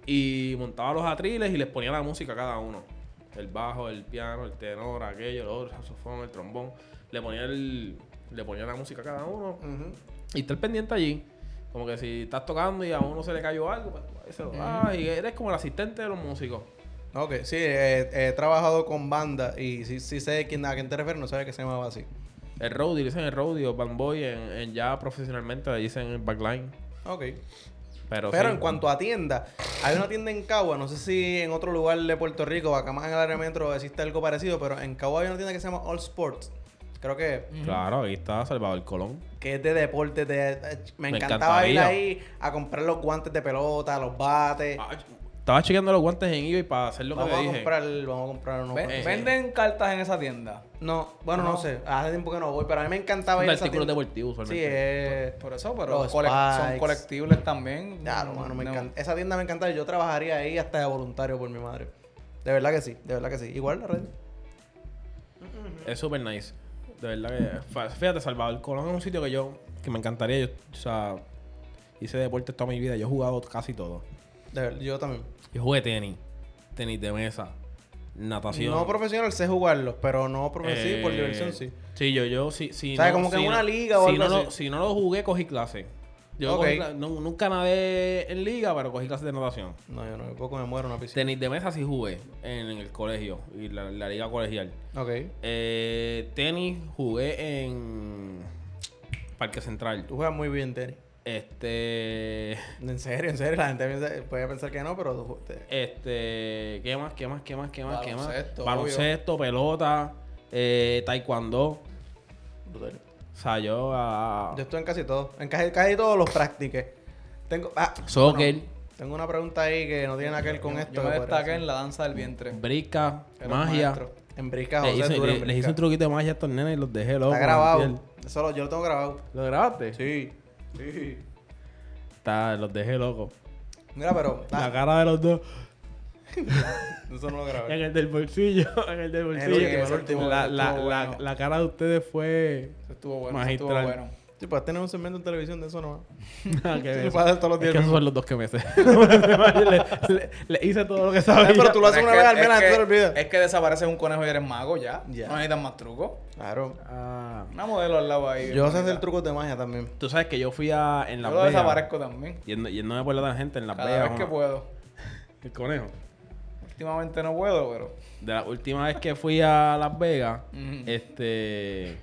Y montaba los atriles y les ponía la música a cada uno. El bajo, el piano, el tenor, aquello, el otro, el saxofón, el trombón. Le ponía, el, le ponía la música a cada uno. Ujú. Y estar pendiente allí. Como que si estás tocando y a uno se le cayó algo, pues ahí se lo das. Y eres como el asistente de los músicos. Ok, sí, he, he trabajado con bandas y sí, sí sé quién, a quién te refieres, no sabía que se llamaba así. El roadie, dicen el roadie o band en, en ya profesionalmente le dicen el backline. Ok. Pero, Pero sí. en cuanto a tienda, hay una tienda en Cagua, no sé si en otro lugar de Puerto Rico, acá más en el área metro existe algo parecido, pero en Cagua hay una tienda que se llama All Sports. Creo que, Claro, aquí está Salvador Colón. que es de deporte. De, me, Me encantaba ir ahí a comprar los guantes de pelota, los bates. Ah, estaba chequeando los guantes en eBay para hacer lo que vamos, te a dije. comprar, vamos a comprar unos guantes. ¿Venden cartas en esa tienda? No, bueno, no. No. sé. Hace tiempo que no voy, pero a mí me encantaba ir a esa artículos tienda. deportivos Sí, usualmente. es... Por eso, pero Los cole- son colectibles también. Claro, mano, me No. encanta. Esa tienda me encanta. Yo trabajaría ahí hasta de voluntario por mi madre. De verdad que sí, de verdad que sí. Igual la red. Es súper nice. De verdad que. Fíjate, Salvador Colón es un sitio que yo. que me encantaría. Yo, o sea, hice deportes toda mi vida. Yo he jugado casi todo. De verdad, yo también. Yo jugué tenis, tenis de mesa, natación. No profesional sé jugarlos, pero no profesional, sí, por Eh, diversión sí. Sí, yo, yo, sí, sí. ¿Sabes? Como que en una liga o si algo no así. Lo, si no lo jugué, cogí clase. Yo cogí no- nunca nadé en liga, pero cogí clases de natación. No, yo no, poco me muero en una piscina. Tenis de mesa sí jugué en, el colegio y la, la liga colegial. Ok. Eh, tenis jugué en Parque Central. Tú juegas muy bien, tenis. Este. <laughs> En serio, en serio. La gente piensa- puede pensar que no, pero Este. ¿Qué más? ¿Qué más? ¿Qué más? ¿Qué más? ¿Qué más? Baloncesto, Baloncesto, pelota, eh, taekwondo. brutal. O sea, yo. ah, Yo estoy en casi todo. En casi, casi todos los practiqué. Tengo, ah, Soccer. bueno, tengo una pregunta ahí que no tiene nada que ver con esto. Yo me destaqué en la danza del vientre. brisca, Era magia. En Brisca, Le José hice, duro en le- les hice un truquito de magia a estos nenes y los dejé locos. Está grabado. Eso lo- yo lo tengo grabado. ¿Lo grabaste? Sí. Sí. Está, los dejé locos. Mira, pero. La ah, cara de los dos. <laughs> Eso no lo En grabé. el del bolsillo, en el del bolsillo. <laughs> el la, último, la, estuvo la, bueno. la cara de ustedes fue... Eso estuvo bueno. eso estuvo Magistral. bueno. Sí, puedes tener un segmento en televisión de eso nomás. <laughs> Ah, lo puede hacer todos los Es días. que esos son los dos que me sé. <laughs> le, le- le hice todo lo que sabía. Ay, pero tú lo haces es una que- vez al es menos, antes te lo olvidas. Es que desapareces un conejo y eres mago ya. Ya. No necesitas más trucos. Claro. Ah, Una modelo al lado ahí. Yo sé hacer trucos de magia también. tú sabes que yo fui a... En Yo Las lo Vegas. desaparezco también. Yendo, yéndome por la tangente en Las Cada Vegas. vez que una- puedo. <laughs> El conejo. Últimamente no puedo, pero. De la última vez que fui a Las Vegas, este...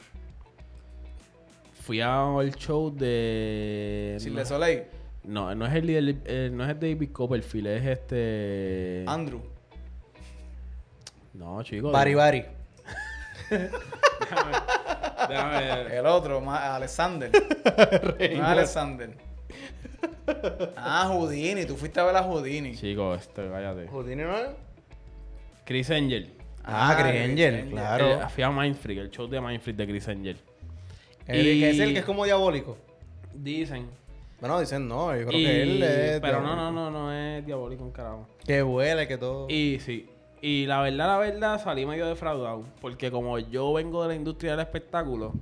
Fui al show de... Sin no, de Soleil. no, no es el, líder- eh, no es el David Copperfield, es este... Andrew. No, chicos. Bari Bari. Déjame ver. El otro, ma- Alexander. <laughs> no es Alexander. Ah, Houdini. Tú fuiste a ver a Houdini. Chicos, este, cállate. ¿Houdini no es? Chris Angel. Ah, Ah, Chris Chris Angel, Angel. claro. Eh, fui a Mindfreak, el show de Mindfreak de Chris Angel. El que es el que es como diabólico. Dicen. Bueno, dicen no, yo creo Y- que él es. Pero no, diabólico. no, no, no es diabólico un carajo. Que huele, que todo. Y sí. Y la verdad, la verdad, salí medio defraudado. Porque como yo vengo de la industria del espectáculo,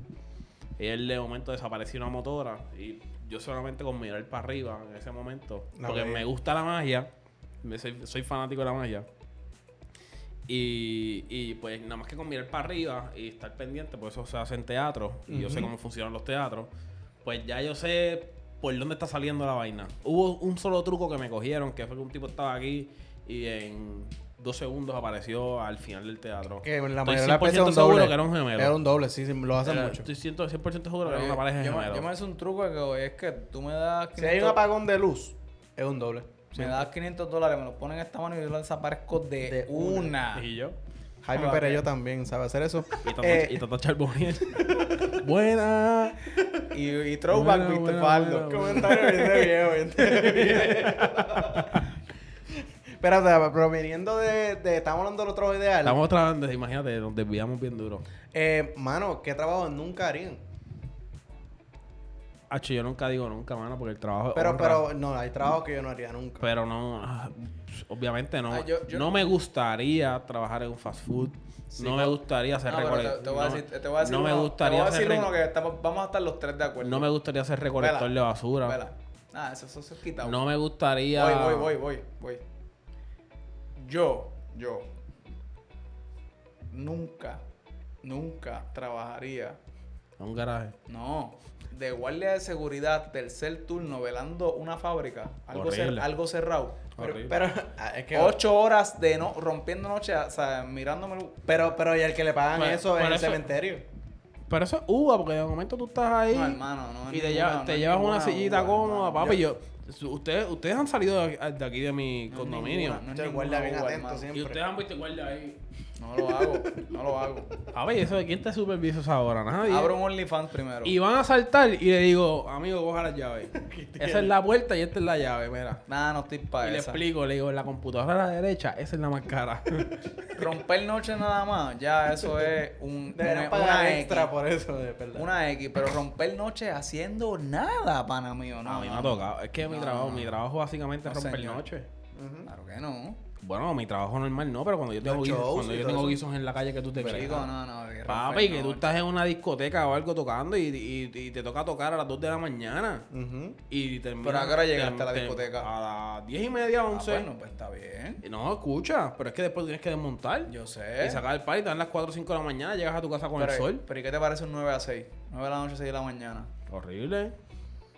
él de momento desapareció una motora. Y yo solamente con mirar para arriba en ese momento. La porque me gusta la magia. me- soy, soy fanático de la magia. Y, y pues nada más que con mirar para arriba y estar pendiente, pues eso se hace en teatro. Y yo sé cómo funcionan los teatros. Pues ya yo sé por dónde está saliendo la vaina. Hubo un solo truco que me cogieron, que fue que un tipo estaba aquí y en dos segundos apareció al final del teatro. que la Estoy mayoría de las veces 100% es un seguro doble. que era un gemelo. Era un doble, sí, sí, lo hacen Era- mucho. Estoy 100%, 100% seguro que era una pareja de gemelos. yo me hice un truco que es que tú me das Si hay un 500 apagón de luz, es un doble. Me das 500 dólares, me lo ponen en esta mano y yo lo desaparezco de, De una. Y yo. Jaime Perello también sabe hacer eso. Y Tata, Eh, Charboniel. <laughs> Buena. Y, y throwback, Buena, Víctor Faldo. Comentario bien de viejo, bien de viejo. <laughs> Espérate, pero viniendo de, de- Estamos hablando del otro ideal. Estamos trabajando, imagínate, nos desviamos bien duro. Eh, mano, ¿qué trabajo nunca harían? Hacho, yo nunca digo nunca, mano, porque el trabajo Pero, honra. pero, no, hay trabajos que yo no haría nunca. Pero no, ah, obviamente no. Ah, yo- yo- no me gustaría trabajar en un fast food. no me gustaría ser No, te, recolector. te voy a no, decir, te voy a decir no me gustaría te voy a ser decir re- uno que estamos- vamos a estar los tres de acuerdo. No me gustaría ser recolector Vela. de basura. Vela. Ah, eso, eso, eso es quitado. No me gustaría. Voy, voy, voy, voy, voy. Yo, yo, nunca, nunca trabajaría, En un garaje. no, de guardia de seguridad, tercer turno, velando una fábrica, algo, cer- Horrible. algo cerrado. Pero, Horrible. pero, ah, es que. Ocho horas de no, rompiendo noche, o sea, mirándome. el- Pero, pero, y el que le pagan Pero- eso en pero el eso- cementerio. Pero eso es uva, porque de momento tú estás ahí. No, hermano, no es y te, ninguna- llevas, no te es llevas una sillita uva, cómoda, hermano. papi. Yo, ustedes, ustedes han salido de aquí, de mi No es condominio. ninguna, no es ninguna guarda bien uva, atento hermano. siempre. y ustedes han visto guardia ahí. No lo hago, no lo hago. Papi, ¿eso de quién te supervisa esa hora? Nadie. Abro un OnlyFans primero. Y van a saltar y le digo, amigo, coja las llaves. <laughs> esa es la puerta y esta es la llave, mira. Nada, no estoy para y le explico, le digo, en la computadora a la derecha, esa es la más cara. <laughs> Romper noche nada más, ya eso es un, una, pagar una extra X. por eso, de verdad. Una X, pero romper noche haciendo nada, pana mío. No, a mí me ha tocado. Es que mi trabajo, no, mi trabajo básicamente es romper señor. noche. Claro que no. Bueno, mi trabajo normal no, pero cuando yo tengo, guisos, cuando y yo tengo guisos en la calle que tú te Chico, creas. no, no. que Papi, que tú estás en una discoteca o algo tocando y, y- y te toca tocar a las 2 de la mañana. Ujú. Y termina, ¿Pero a qué hora llegaste te- a la te- discoteca? A las 10 y media, Ah, 11. bueno, pues está bien. No, escucha, pero es que después tienes que desmontar. Yo sé. Y sacar el party, te dan las 4 o 5 de la mañana, llegas a tu casa con pero, el sol. Pero ¿y qué te parece un 9 a 6? 9 de la noche, 6 de la mañana. Horrible.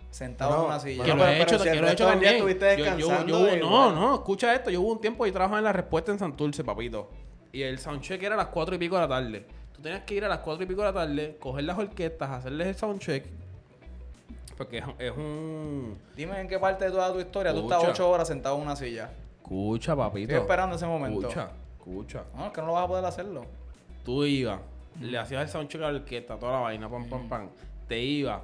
Sentado No, en una silla. Que lo he pero hecho, si el que lo he hecho también. Yo- yo- descansando, yo- no, no, escucha esto. Yo hubo un tiempo y trabajaba en la respuesta en Santurce, papito. Y el soundcheck era a las 4 y pico de la tarde. Tú tenías que ir a las 4 y pico de la tarde, coger las orquestas, hacerles el soundcheck. Porque es, es un. Dime en qué parte de toda tu historia tú estás Escucha. 8 horas sentado en una silla. Escucha, papito. Estoy esperando ese momento. Escucha, escucha. No, es que no lo vas a poder hacerlo. Tú ibas, le hacías el soundcheck a la orquesta, toda la vaina, pam, pam, pam. Te ibas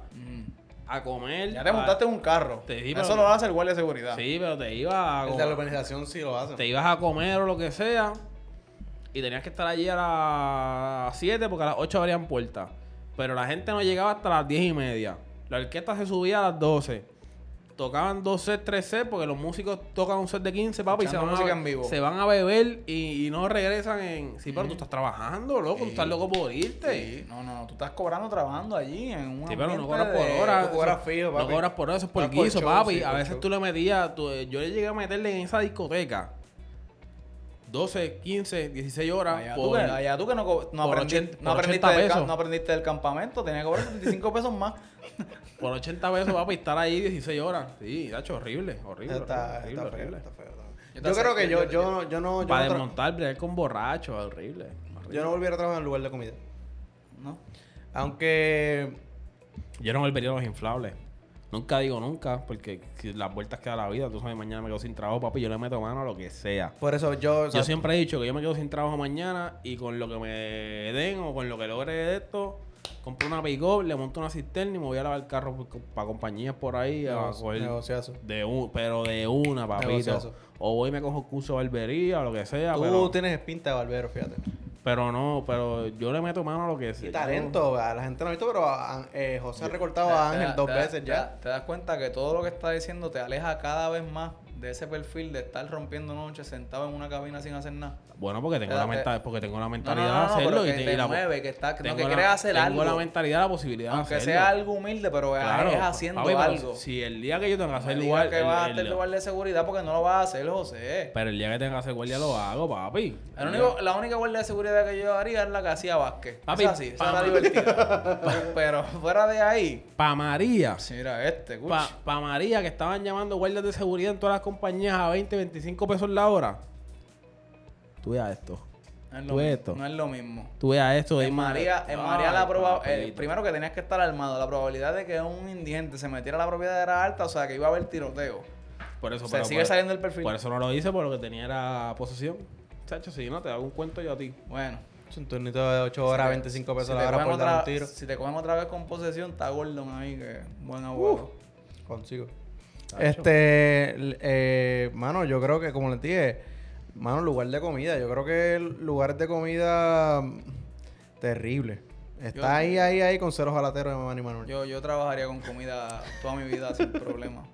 a comer. Ya te a- montaste en un carro. Te Eso pero- lo hace el guardia de seguridad. Sí, pero te ibas a. El de la organización sí lo hace. te ibas a comer o lo que sea y tenías que estar allí a las 7 porque a las 8 abrían puertas. Pero la gente no llegaba hasta las 10 y media. La orquesta se subía a las 12. Tocaban dos sets, tres sets, porque los músicos tocan un set de 15, papi, y se van, a, en vivo. se van a beber y, y no regresan en... Sí, pero tú estás trabajando, loco, tú estás loco por irte. Sí, no, no, no, tú estás cobrando trabajando allí en un Sí, pero no cobras por hora. tú cobras fijo, No papi. cobras por hora, eso es por por guiso, show, papi. sí, a veces show. tú le metías, tú- yo le llegué a meterle en esa discoteca 12, 15, 16 horas Allá, tú por... que, allá tú que no, no, por aprendi- 80 no aprendiste 80 del, no aprendiste del campamento, tenías que cobrar 75 pesos más. <laughs> Por 80 pesos, papi, estar ahí 16 horas. Sí, hecho horrible, horrible. Está, horrible, está feo, horrible. está feo. está feo. Yo creo que yo, yo- yo, yo no, yo, Para no desmontar, bregar con borrachos, horrible. horrible. yo no volviera a trabajar en lugar de comida. ¿No? Aunque Yo no volvería a los inflables. Nunca digo nunca, porque si las vueltas que da la vida, tú sabes, mañana me quedo sin trabajo, papi, yo le meto mano a lo que sea. por eso yo, o sea, Yo siempre he dicho que yo me quedo sin trabajo mañana y con lo que me den o con lo que logre de esto, compro una pick le monto una cisterna y me voy a lavar el carro para compañías por ahí a Negocio- coger negociazo. de un, pero de una, papito. Negociazo. O voy y me cojo curso de barbería o lo que sea, tú pero, tienes pinta de barbero, fíjate. pero no, pero yo le meto mano a lo que sea. Y talento, a la gente no ha visto, pero a- eh, José ha recortado a Ángel dos veces ya. Te das cuenta que todo lo que está diciendo te aleja cada vez más de ese perfil de estar rompiendo noches sentado en una cabina sin hacer nada. Bueno, porque tengo, Te- la menta- porque tengo la mentalidad no, no, no, de hacerlo. pero y que te- te y la- mueve, que, está, tengo que la- hacer tengo algo. la mentalidad, la posibilidad de Aunque hacerlo. sea algo humilde, pero Claro, es haciendo papi, algo. Si el día que yo tenga que hacer lugar. que vas a hacer lugar de seguridad porque no lo vas a hacer, José. Pero el día que tenga que hacer guardia lo hago, papi. El único- la única guardia de seguridad que yo haría es la que hacía Vázquez. Papi, sí, esa pa- era divertida. <laughs> Pero fuera de ahí, Pa' María. mira este. Pa, pa' María, que estaban llamando guardias de seguridad en todas las compañías a 20, 25 pesos la hora. Tú veas esto. No es, tú lo, esto. mismo, no es lo mismo. Tú veas esto. En ma- María, en María la proba- eh, primero que tenías que estar armado, la probabilidad de que un indigente se metiera a la propiedad era alta, o sea que iba a haber tiroteo. Por eso, O sea, pero sigue por- saliendo el perfil. Por eso no lo hice, por lo que tenía era posesión. Chacho, si no, te hago un cuento yo a ti. Bueno. Es un turnito de 8 horas, Si te- 25 pesos si la hora por dar otra- un tiro. Si te cogen otra vez con posesión, está Gordon ahí, que buen abogado. Consigo. Este, eh, mano, yo creo que como les dije, mano, lugar de comida. Yo creo que el lugar de comida mm, terrible. Está Yo- ahí, ahí, ahí con ceros jalateros de Manny Manuel. Yo, yo trabajaría con comida toda mi vida sin <laughs> problema.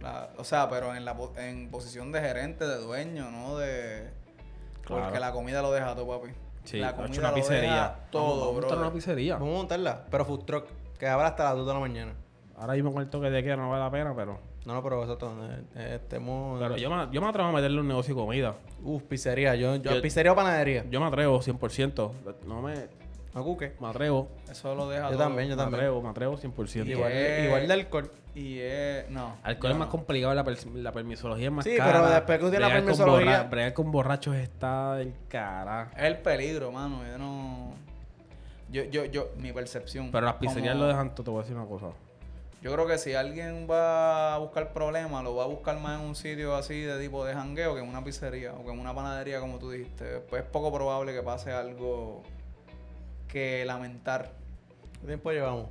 La- o sea, pero en la en posición de gerente, de dueño, no de... Claro. Porque la comida lo deja todo, papi. Sí, la he hecho comida una lo pizzería. deja Vamos- todo, vamos a montar bro. una pizzería. Vamos a montarla, pero food truck, que abra hasta las 2 de la mañana. Ahora mismo con el toque de queda no vale la pena, pero... No, no, pero exacto. eh, eh, Estemos... Pero yo me, yo me atrevo a meterle un negocio de comida. Uf, pizzería. Yo, yo, Yo- pizzería o panadería. Yo me atrevo 100%. No me... No cuque. Me atrevo. Eso lo deja Yo todo. también, yo Me también. atrevo, me atrevo 100%. Igual, Eh, igual de alcohol. Y es... No. Alcohol es más complicado, la, per- la permisología es más Sí, cara. pero después que usted la Bregar con permisología- borra- bregar con borrachos está del cara. Es el peligro, mano. Yo no... Yo, yo, yo... Mi percepción. Pero las pizzerías como- lo dejan todo, te voy a decir una cosa. Yo creo que si alguien va a buscar problemas, lo va a buscar más en un sitio así de tipo de jangueo que en una pizzería o que en una panadería, como tú dijiste. Pues es poco probable que pase algo que lamentar. ¿Qué tiempo llevamos?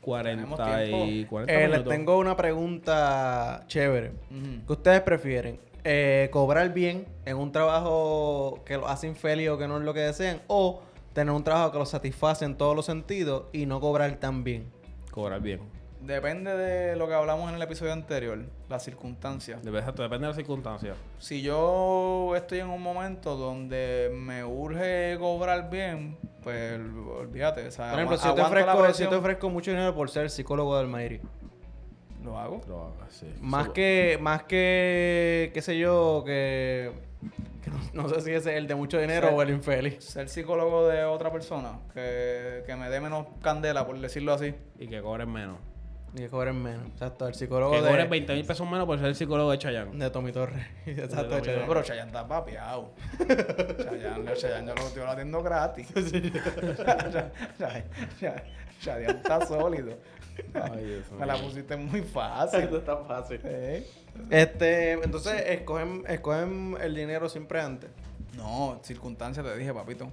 40 tiempo. y 40 Eh, les tengo una pregunta chévere. Ujú. ¿Qué ustedes prefieren? Eh, ¿Cobrar bien en un trabajo que lo hace infeliz o que no es lo que desean? ¿O tener un trabajo que los satisface en todos los sentidos y no cobrar tan bien? Cobrar bien. Depende de lo que hablamos en el episodio anterior, las circunstancias. Exacto, depende de las circunstancias. Si yo estoy en un momento donde me urge cobrar bien, pues olvídate. O sea, Por ejemplo, si yo, te ofrezco, si yo te ofrezco mucho dinero por ser psicólogo del Mairi. Lo hago. Lo hagas, sí. Más que, más que, qué sé yo, que, que no, no sé si ese es el de mucho dinero o el infeliz. Ser psicólogo de otra persona que, que me dé menos candela, por decirlo así. Y que cobren menos. Y que cobren menos. Exacto, el psicólogo Que de, cobren 20 mil pesos menos por ser el psicólogo de Chayanne. de Tommy Torres. <laughs> Exacto, Chayanne. No, pero Chayanne está papiado. <laughs> Chayanne, Chayanne yo lo estoy atiendo gratis. <laughs> Chayanne está sólido. Ay, Dios Me la pusiste muy fácil. Esto está fácil. ¿Eh? Este, entonces, escogen, escogen el dinero siempre antes. No, circunstancias te dije, papito.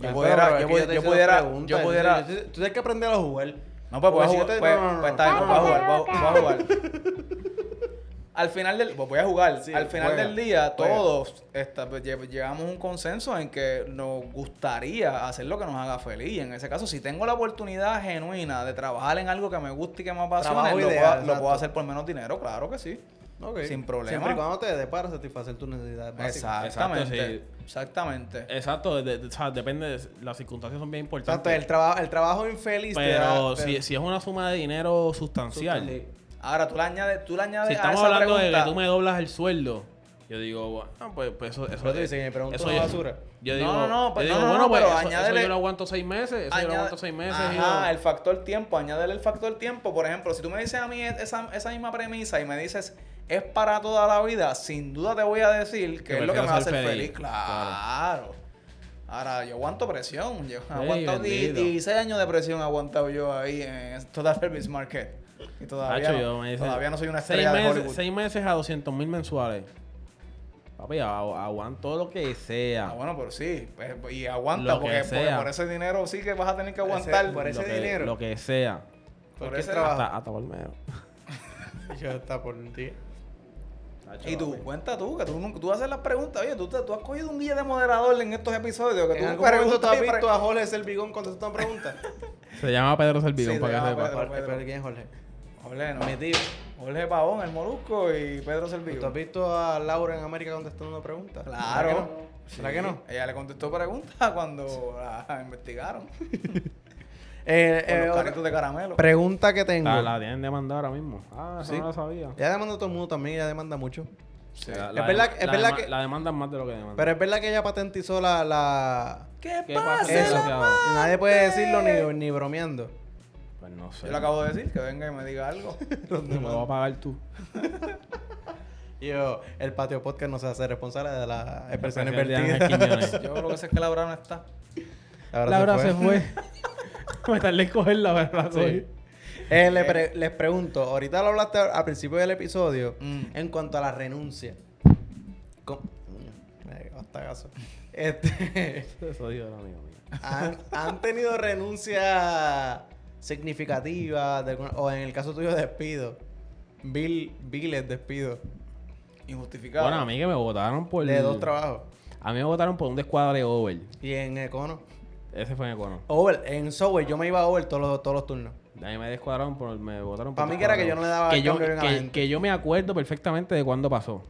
Yo pudiera, yo, yo pudiera, yo tú tienes que aprender a jugar. No, pues voy a jugar. te- Pues, no, no, pues está bien, voy a jugar, voy a- voy a jugar. <laughs> al final del pues voy a jugar Sí, al final juega, del día juega. todos esta- pues, lle- llegamos a un consenso en que nos gustaría hacer lo que nos haga feliz y en ese caso si tengo la oportunidad genuina de trabajar en algo que me guste y que me apasione lo, ideal, puedo, lo puedo hacer por menos dinero claro que sí Sin problema. Siempre y cuando te dé para satisfacer tus necesidades básicas. exactamente Exacto, exactamente Exacto, de- de- o sea, depende, de, las circunstancias son bien Exacto, importantes. el, trabajo el trabajo infeliz te pero da- si, te- si es una suma de dinero sustancial, Sí. ahora tú le añades tú le añades si a estamos esa hablando de que pregunta- tú me doblas el sueldo, yo digo, bueno, pues, pues eso, eso Pero tú dices, me pregunto eso yo- basura. Yo No, digo, no, no, yo pues, digo, no, no, bueno, no, pues pero eso, eso yo lo aguanto seis meses, eso yo lo aguanto seis meses. y Ajá, yo- el factor tiempo, añádele el factor tiempo. Por ejemplo, si tú me dices a mí esa, esa misma premisa y me dices es para toda la vida, sin duda te voy a decir que, Que es lo que me va a hacer feliz. Claro. Ahora, yo aguanto presión. Yo he aguantado di- bendito. 16 años de presión he aguantado yo ahí en Total Service Market. Y todavía, no, yo me dice, todavía no soy una seis estrella de meses, Hollywood. Seis meses a 200 mil mensuales. Papi, agu- aguanto lo que sea. Ah, bueno, pero sí. pues, y aguanta, Lo porque, por ese dinero sí que vas a tener que Ese- aguantar. por ese lo que, dinero. Lo que sea. por ese- trabajo. Hasta, <laughs> hasta por medio. Yo está por ti. Y tú, cuenta tú, que tú, nunca- tú haces las preguntas. Oye, tú, tú has cogido un día de moderador en estos episodios. Que ¿En tú algún momento tú preguntas has visto a Jorge Servigón contestando preguntas? <laughs> Se llama Pedro Servigón, Sí, para que sepa. Pedro. ¿quién es Jorge? Jorge, no. Mi tío. Jorge Pavón, el Molusco y Pedro ¿Tú has visto a Laura en América contestando preguntas? Claro. ¿Será que no? Sí. Ella le contestó preguntas <laughs> cuando la investigaron. <laughs> Eh, eh, los otra caritos de caramelo. pregunta que tengo. La, la tienen demandada ahora mismo. Ah, eso Sí. no lo sabía. Ya demanda todo el mundo también, ella demanda mucho. Sí. La, Es la verdad- dema- es la verdad dema- que- La demandan más de lo que demandan. Pero es verdad que ella patentizó la... la... ¿Qué, ¿Qué pasa? Y nadie puede decirlo ni, ni bromeando. Pues no sé. Yo le acabo de decir que venga y me diga algo. <laughs> Me lo vas a pagar tú. Y <laughs> yo, el patio podcast no se hace responsable de la expresión invertida. Yo lo que sé es que Laura no está. Ahora Laura se fue. <laughs> <laughs> tardé en cogerla, la Sí. Eh, le pre- les pregunto, ahorita lo hablaste al principio del episodio Mm. en cuanto a la renuncia. Caso. <laughs> Este, Eso mío. ¿han, han tenido renuncia significativa de o en el caso tuyo despido? Bill, biles despido Injustificado. Bueno, a mí que me votaron por... de dos trabajos. A mí me votaron por un descuadre over. Y en Econo. Ese fue en Econo. Over, en Software yo me iba a Over todos los, todos los turnos. A mí me descuadraron por... Me votaron por Pa' mí que era que yo no le daba que yo, que, que yo me acuerdo perfectamente de cuándo pasó.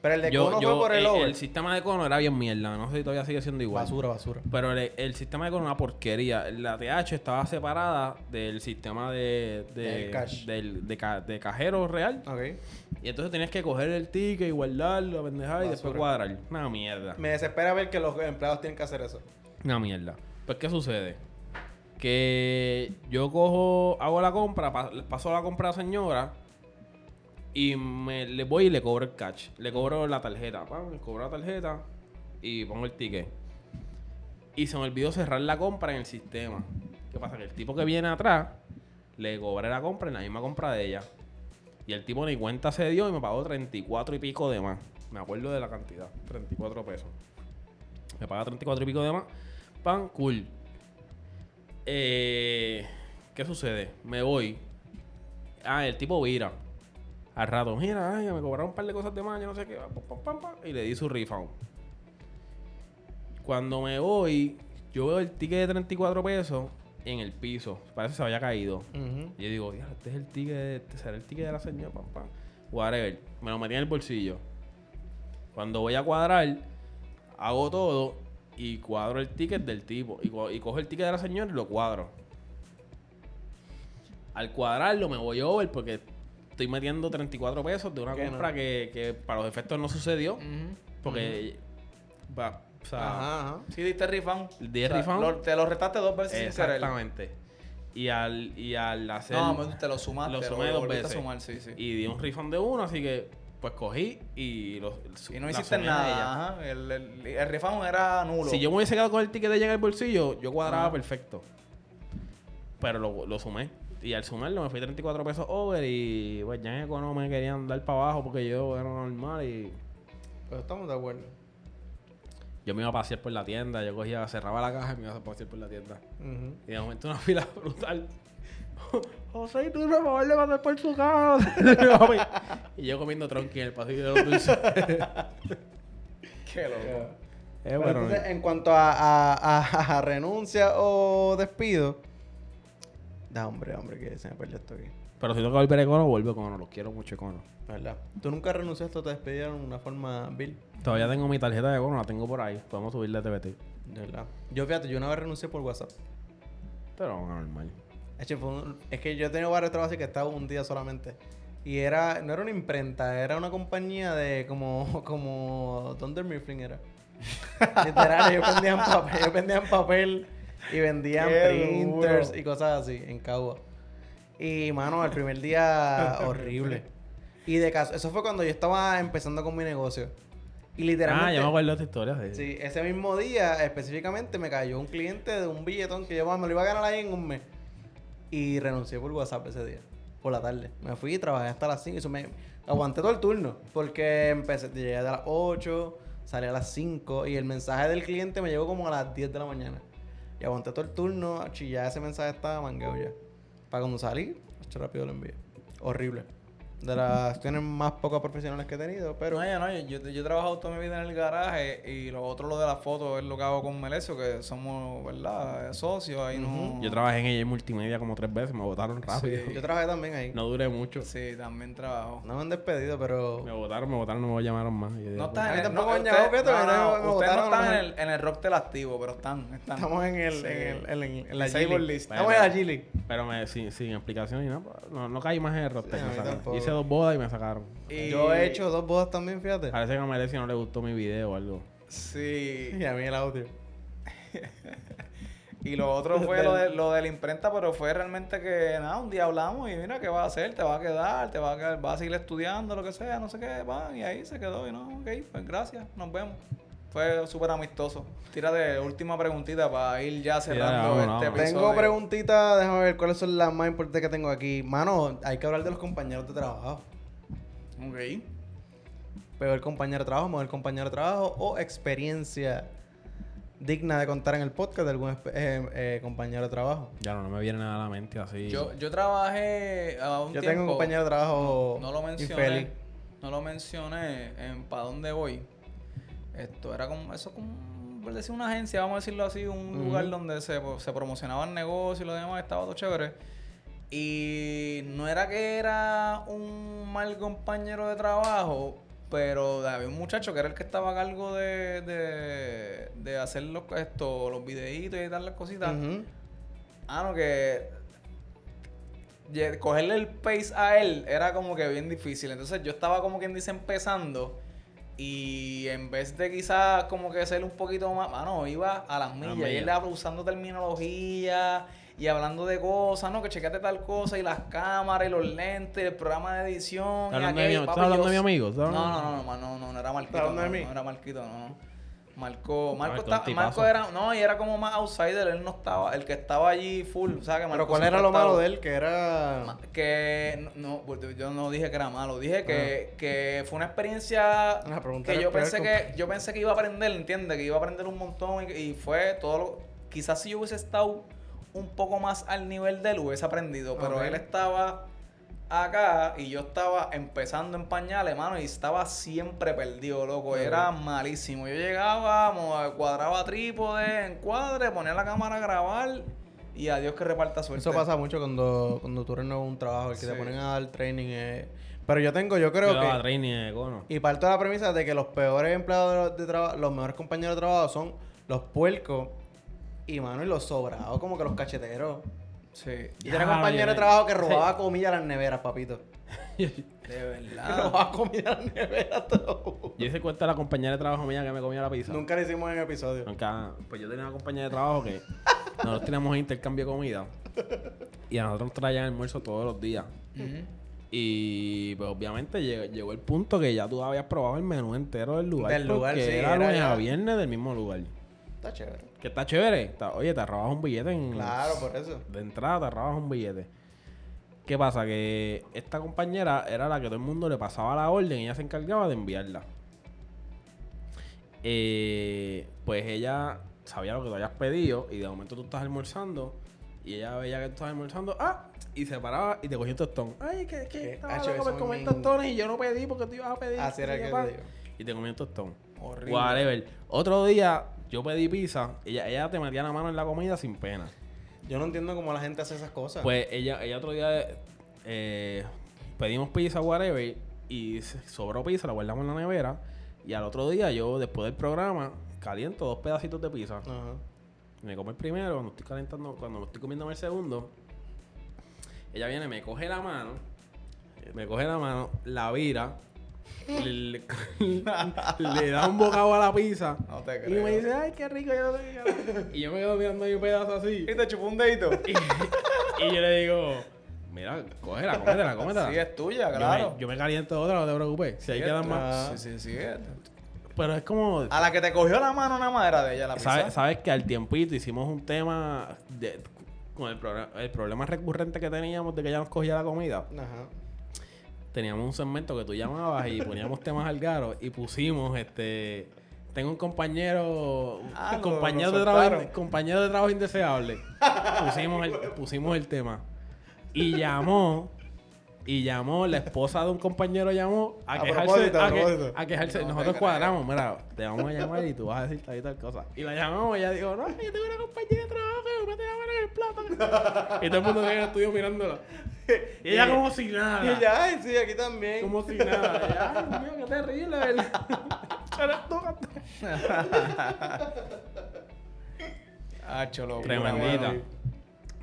Pero el de Yo, Econo yo- fue por el, el, Over. el sistema de Econo era bien mierda. No sé si todavía sigue siendo igual. basura, basura. Pero el, el sistema de Econo era una porquería. La TH estaba separada del sistema de... de Del cash. del- de, ca- de cajero real. Ok. Y entonces tenías que coger el ticket y guardarlo, pendejar y después cuadrar. Una mierda. Me desespera ver que los empleados tienen que hacer eso. Una mierda. Pues, ¿qué sucede? Que yo cojo, hago la compra, pa- paso la compra a la señora y me, le voy y le cobro el cash. Le cobro la tarjeta. Le cobro la tarjeta y pongo el ticket. Y se me olvidó cerrar la compra en el sistema. ¿Qué pasa? Que el tipo que viene atrás le cobré la compra en la misma compra de ella. Y el tipo ni cuenta se dio y me pagó 34 y pico de más. Me acuerdo de la cantidad. 34 pesos. Me paga 34 y pico de más. Pan, cool. Eh, ¿Qué sucede? Me voy. Ah, el tipo vira. Al rato, mira, ay, me cobraron un par de cosas de más, yo no sé qué. pam, pam, pam, pam, y le di su refund. Cuando me voy, yo veo el ticket de 34 pesos en el piso. Parece que se había caído. Y yo digo, "Diablo, este es el ticket, este será el ticket de la señora, pam, pam. Whatever. Me lo metí en el bolsillo. Cuando voy a cuadrar, hago todo y cuadro el ticket del tipo. Y, co- y cojo el ticket de la señora y lo cuadro. Al cuadrarlo me voy over porque estoy metiendo 34 pesos de una Que compra no. que, que para los efectos no sucedió. Porque, va, o sea, Ajá, ajá. Sí, diste refund. Di refund. lo- te lo retaste dos veces sin querer. exactamente. Y al, y al hacer... No, me- te lo sumaste. Lo sumé dos veces. a sumar, sí, sí. Y di un refund de uno, así que pues cogí y lo Y no hiciste nada. Ajá. El, el, el refund era nulo. Si yo me hubiese quedado con el ticket de ella en el bolsillo, yo cuadraba perfecto. Pero lo, lo sumé. Y al sumarlo me fui 34 pesos over y pues ya en Econo me querían dar para abajo porque yo era normal y Pero estamos de acuerdo. yo me iba a pasear por la tienda. Yo cogía, cerraba la caja y me iba a pasear por la tienda. Y de momento una fila <laughs> brutal. <laughs> José, tú no favor le pasar por su casa. y yo comiendo tronqui en el pasillo de los dulces. <laughs> Qué loco. Eh, Pero bueno, entonces, en cuanto a, a- a- a renuncia o despido. Da, hombre, hombre, que se me perdió esto aquí. pero si tengo que volver a Econo, vuelvo a Econo. Los quiero mucho Econo. ¿Verdad? ¿Tú nunca renunciaste o te despidieron de una forma Bill? Todavía tengo mi tarjeta de Econo, la tengo por ahí. Podemos subirle TBT. De verdad. Yo fíjate, yo una vez renuncié por WhatsApp. Pero normal. Es que, yo he tenido varios trabajos y que estaba un día solamente. Y era, no era una imprenta, era una compañía de como, <laughs> como Thunder Mifflin era. <laughs> Literal, ellos vendían papel, ellos vendían papel y vendían Qué printers duro. y cosas así en Cagua. Y mano, el primer día <laughs> horrible. Y de caso, eso fue cuando yo estaba empezando con mi negocio. Y Ah, literalmente. ya me acuerdo de esta historia. Sí. Sí, ese mismo día específicamente me cayó un cliente de un billetón que yo me lo iba a ganar ahí en un mes. Y renuncié por WhatsApp ese día, por la tarde. Me fui y trabajé hasta las 5. Eso me aguanté todo el turno. Porque empecé, llegué a las 8, salí a las 5 y el mensaje del cliente me llegó como a las 10 de la mañana. Y aguanté todo el turno, ya ese mensaje estaba mangueo ya. Para cuando salí, rápido lo envié. Horrible. De las acciones más pocas profesionales que he tenido, pero... No, ya no, yo, yo he trabajado toda mi vida en el garaje y lo otro, lo de la foto, es lo que hago con Melesio, que somos, ¿verdad? Socios, ahí no... Yo trabajé en ella en multimedia como tres veces, me votaron rápido. Yo trabajé también ahí. No duré mucho. Sí, también trabajo. No me han despedido, pero. Me votaron, me votaron, no me llamaron más. Yo No digo, están en el, tampoco no, ustedes- no, me- no, me ustedes botaron no están en el, en el rock del activo, pero están, están. Estamos en el, Sí. en el, en el- en la list. Estamos en la Gili. Pero me, sin, sin explicación y nada, pues, no, no caí más en el roster. Sí, dos bodas y me sacaron. Y- Yo he hecho dos bodas también, fíjate. Parece que a Meleci no le gustó mi video o algo. Sí. <laughs> Y a mí el audio. <laughs> Y lo otro fue lo de, lo de la imprenta, pero fue realmente que nada, un día hablamos y mira, ¿qué vas a hacer? ¿Te va a quedar? ¿Te va a quedar? ¿Vas a seguir estudiando? Lo que sea, no sé qué, va. Y ahí se quedó y no, ok, pues gracias, nos vemos. Fue súper amistoso. Tira de última preguntita para ir ya cerrando este vámonos. episodio. Tengo preguntitas, déjame ver cuáles son las más importantes que tengo aquí. Mano, hay que hablar de los compañeros de trabajo. Ok. Peor compañero de trabajo, mejor compañero de trabajo o experiencia digna de contar en el podcast de algún eh, eh, compañero de trabajo. Ya no, no me viene nada a la mente así. Yo, yo trabajé a un Yo tiempo... tengo un compañero de trabajo No lo mencioné. infeliz. No lo mencioné en para dónde voy. Esto era como, eso como, por decir una agencia, vamos a decirlo así, un lugar donde se, se promocionaban negocios y lo demás, estaba todo chévere. Y no era que era un mal compañero de trabajo, pero había un muchacho que era el que estaba a cargo de, de, de hacer los, esto, los videitos y tal las cositas. Ah, no, que cogerle el pace a él era como que bien difícil. Entonces yo estaba como quien dice empezando y en vez de quizás como que ser un poquito más, mano, iba a las millas y él usando terminología y hablando de cosas, ¿no? Que chequeate tal cosa y las cámaras y los lentes, el programa de edición. ¿Estás y hablando de mi- papi, estás hablando yo- de mi amigo? ¿Estás No, hablando- no, no, no, no, no, no era Marquito. hablando de no, mí? no era Marquito, no. Marco, Marco, Marco, está-. Marco era, no, y era como más outsider, él no estaba, el que estaba allí full, o sea que Pero ¿cuál era lo estaba- malo de él? Que era... Que no, no, yo no dije que era malo, dije que, Ah. que fue una experiencia que yo pensé que yo pensé que iba a aprender, ¿entiendes? Que iba a aprender un montón y, y fue todo lo quizás si yo hubiese estado un poco más al nivel de él hubiese aprendido, pero él estaba acá y yo estaba empezando en pañales, mano, y estaba siempre perdido, loco. Era malísimo. Yo llegaba, cuadraba trípode, encuadre, ponía la cámara a grabar y adiós que reparta suerte. Eso pasa mucho cuando, cuando tú renuevas un trabajo, el que te ponen a dar training. eh. Pero yo tengo, yo creo yo que... training de Econo. Y parto de la premisa de que los peores empleados de, de trabajo, los mejores compañeros de trabajo son los puercos y, mano, y los sobrados, como que los cacheteros. Sí. Y era Ya, compañero de trabajo que robaba comida a las neveras, papito. <laughs> De Que verdad. robaba comida a las neveras todo. Yo hice cuenta de la compañera de trabajo mía que me comía la pizza. Nunca lo hicimos en episodio. Nunca. Pues yo tenía una compañera de trabajo que <laughs> nosotros teníamos intercambio de comida. Y a nosotros nos traían almuerzo todos los días. Y pues obviamente llegó, llegó el punto que ya tú habías probado el menú entero del lugar. Del lugar, sí, era era lunes a viernes del mismo lugar. Está chévere. Que está chévere. Está- oye, te robas un billete en... Claro, por eso. De entrada te robas un billete. ¿Qué pasa? Que esta compañera era la que todo el mundo le pasaba la orden y ella se encargaba de enviarla. Eh, pues ella sabía lo que tú habías pedido y de momento tú estás almorzando Y ella veía que tú estabas almorzando, ah, y se paraba y te cogía un tostón. Ay, que, que Eh, estaba hacho, loco por comer me- tostones y yo no pedí porque tú ibas a pedir. Así era que te digo. Y te comía un tostón. Horrible. Whatever. Otro día yo pedí pizza, ella, ella te metía la mano en la comida sin pena. Yo no entiendo cómo la gente hace esas cosas. Pues ella, ella otro día eh, pedimos pizza, whatever, y sobró pizza, la guardamos en la nevera. Y al otro día yo, después del programa, caliento dos pedacitos de pizza. Ajá. Me como el primero, cuando estoy calentando, cuando me estoy comiendo el segundo, ella viene, me coge la mano, me coge la mano, la vira, le, le- da un bocado a la pizza No te y me dice, ay, qué rico, yo no qué". Y yo me quedo mirando ahí un pedazo así. Y te chupó un dedito. <laughs> Y, y yo le digo, mira, cógela, cómetela, cómetela. Sí, es tuya, Yo claro. me, yo me caliento otra, no te preocupes. Si ahí quedan más. Sí, sí, sí. es- Pero es como. A la que te cogió la mano nada más era de ella la pizza. ¿Sabes, sabes que al tiempito hicimos un tema de- con el, programa- el problema recurrente que teníamos de que ella nos cogía la comida. Ajá. Teníamos un segmento que tú llamabas y poníamos temas al garo y pusimos este. Tengo un compañero. Ah, compañero, lo de trabajo, compañero de trabajo indeseable. pusimos, el, pusimos el tema. Y llamó. Y llamó, la esposa de un compañero llamó a, A quejarse. a a, que- a quejarse. No Nosotros cuadramos, mira, te vamos a llamar y tú vas a decir tal y tal cosa. Y la llamamos y ella dijo, no, yo tengo una compañera de trabajo que me mano en el plato. y todo el mundo en el estudio mirándola. Y ella como si nada. Y ya, ay, sí, aquí también. Como si nada. Y ella, Ay, Dios mío, qué terrible, ¿verdad? <laughs> Eres tú, gato. Hacho, <laughs> loco. Tremendita.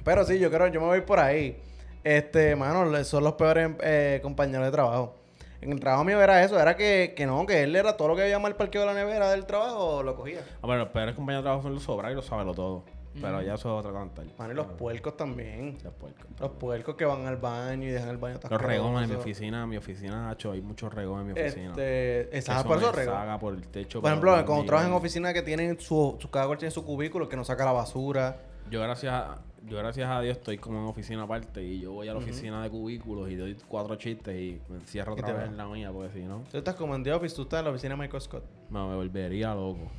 Pero sí, yo creo, yo me voy por ahí. Este, mano, son los peores eh, compañeros de trabajo. En el trabajo mío era eso, era que, que no, que él era todo lo que había mal parqueo de la nevera del trabajo, lo cogía. Ah, bueno, los peores compañeros de trabajo son los sobra y los sabe todo. Pero ya eso es otra cantar. Mano, y los puercos también. Los puercos. Los puercos que van al baño y dejan el baño Los regones en mi oficina, en mi oficina, Hacho, hay muchos regones en mi oficina. Este, exacto, Eso por eso me regos. saca por el techo. Por ejemplo, cuando trabajas en oficina que tienen su, su cada cual tiene su cubículo, que no saca la basura. Yo gracias, a, yo gracias a Dios estoy como en oficina aparte y yo voy a la oficina de cubículos y doy cuatro chistes y me encierro otra vez en la mía porque si no Tú estás como en The Office, tú estás en la oficina de Michael Scott. me, me volvería loco.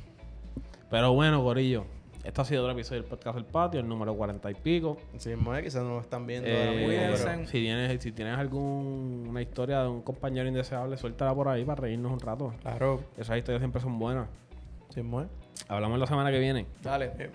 Pero bueno, Corillo, esto ha sido otro episodio del podcast del patio, el número cuarenta y pico. Sí, eh, quizás no lo están viendo Eh, mismo, pero- si tienes, si tienes alguna historia de un compañero indeseable, suéltala por ahí para reírnos un rato. Claro, Esas historias siempre son buenas. sí, mismo, eh. Hablamos la semana que viene. Dale. Eh.